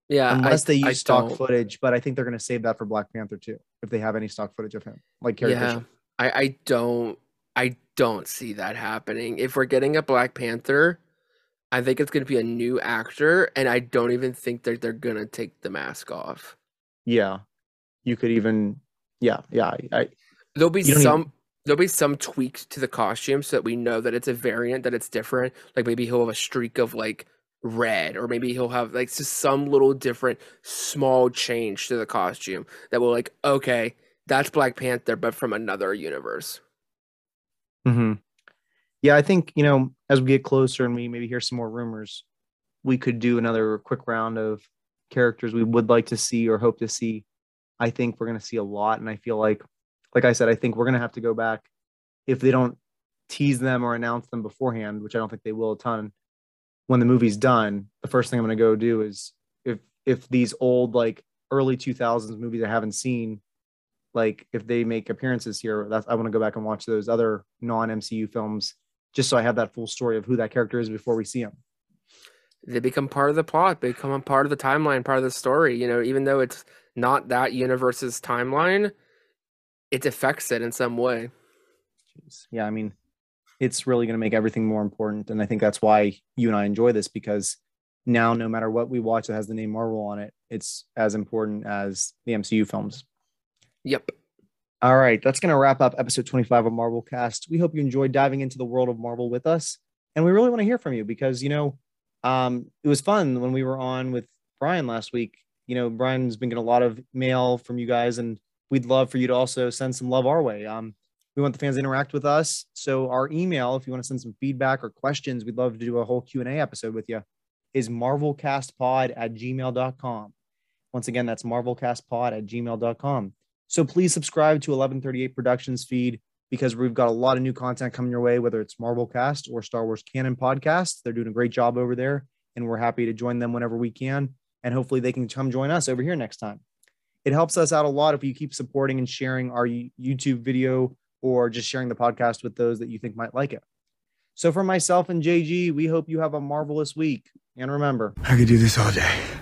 Yeah. Unless I, they I use stock don't- footage, but I think they're going to save that for Black Panther too, if they have any stock footage of him, like Carrie Yeah. Fisher. I, I don't I don't see that happening. If we're getting a Black Panther, I think it's gonna be a new actor, and I don't even think that they're gonna take the mask off. Yeah, you could even, yeah, yeah. I, I There'll be some even- there'll be some tweaks to the costume so that we know that it's a variant, that it's different. Like maybe he'll have a streak of like red, or maybe he'll have like just some little different small change to the costume that will like, okay, that's Black Panther, but from another universe. hmm Yeah, I think you know as we get closer and we maybe hear some more rumors, we could do another quick round of characters we would like to see or hope to see. I think we're going to see a lot, and I feel like, like I said, I think we're going to have to go back if they don't tease them or announce them beforehand, which I don't think they will a ton. When the movie's done, the first thing I'm going to go do is if if these old like early 2000s movies I haven't seen like if they make appearances here that's i want to go back and watch those other non-mcu films just so i have that full story of who that character is before we see him they become part of the plot they become a part of the timeline part of the story you know even though it's not that universe's timeline it affects it in some way Jeez. yeah i mean it's really going to make everything more important and i think that's why you and i enjoy this because now no matter what we watch that has the name marvel on it it's as important as the mcu films yep All right, that's going to wrap up episode 25 of Marvel Cast. We hope you enjoyed diving into the world of Marvel with us. And we really want to hear from you because, you know, um, it was fun when we were on with Brian last week. You know, Brian's been getting a lot of mail from you guys, and we'd love for you to also send some love our way. Um, we want the fans to interact with us. So our email, if you want to send some feedback or questions, we'd love to do a whole Q&A episode with you, is marvelcastpod at gmail.com. Once again, that's marvelcastpod at gmail.com. So please subscribe to 1138 Productions feed because we've got a lot of new content coming your way, whether it's Marvel Cast or Star Wars Canon Podcast. They're doing a great job over there, and we're happy to join them whenever we can. and hopefully they can come join us over here next time. It helps us out a lot if you keep supporting and sharing our YouTube video or just sharing the podcast with those that you think might like it. So, for myself and JG, we hope you have a marvelous week. And remember, I could do this all day.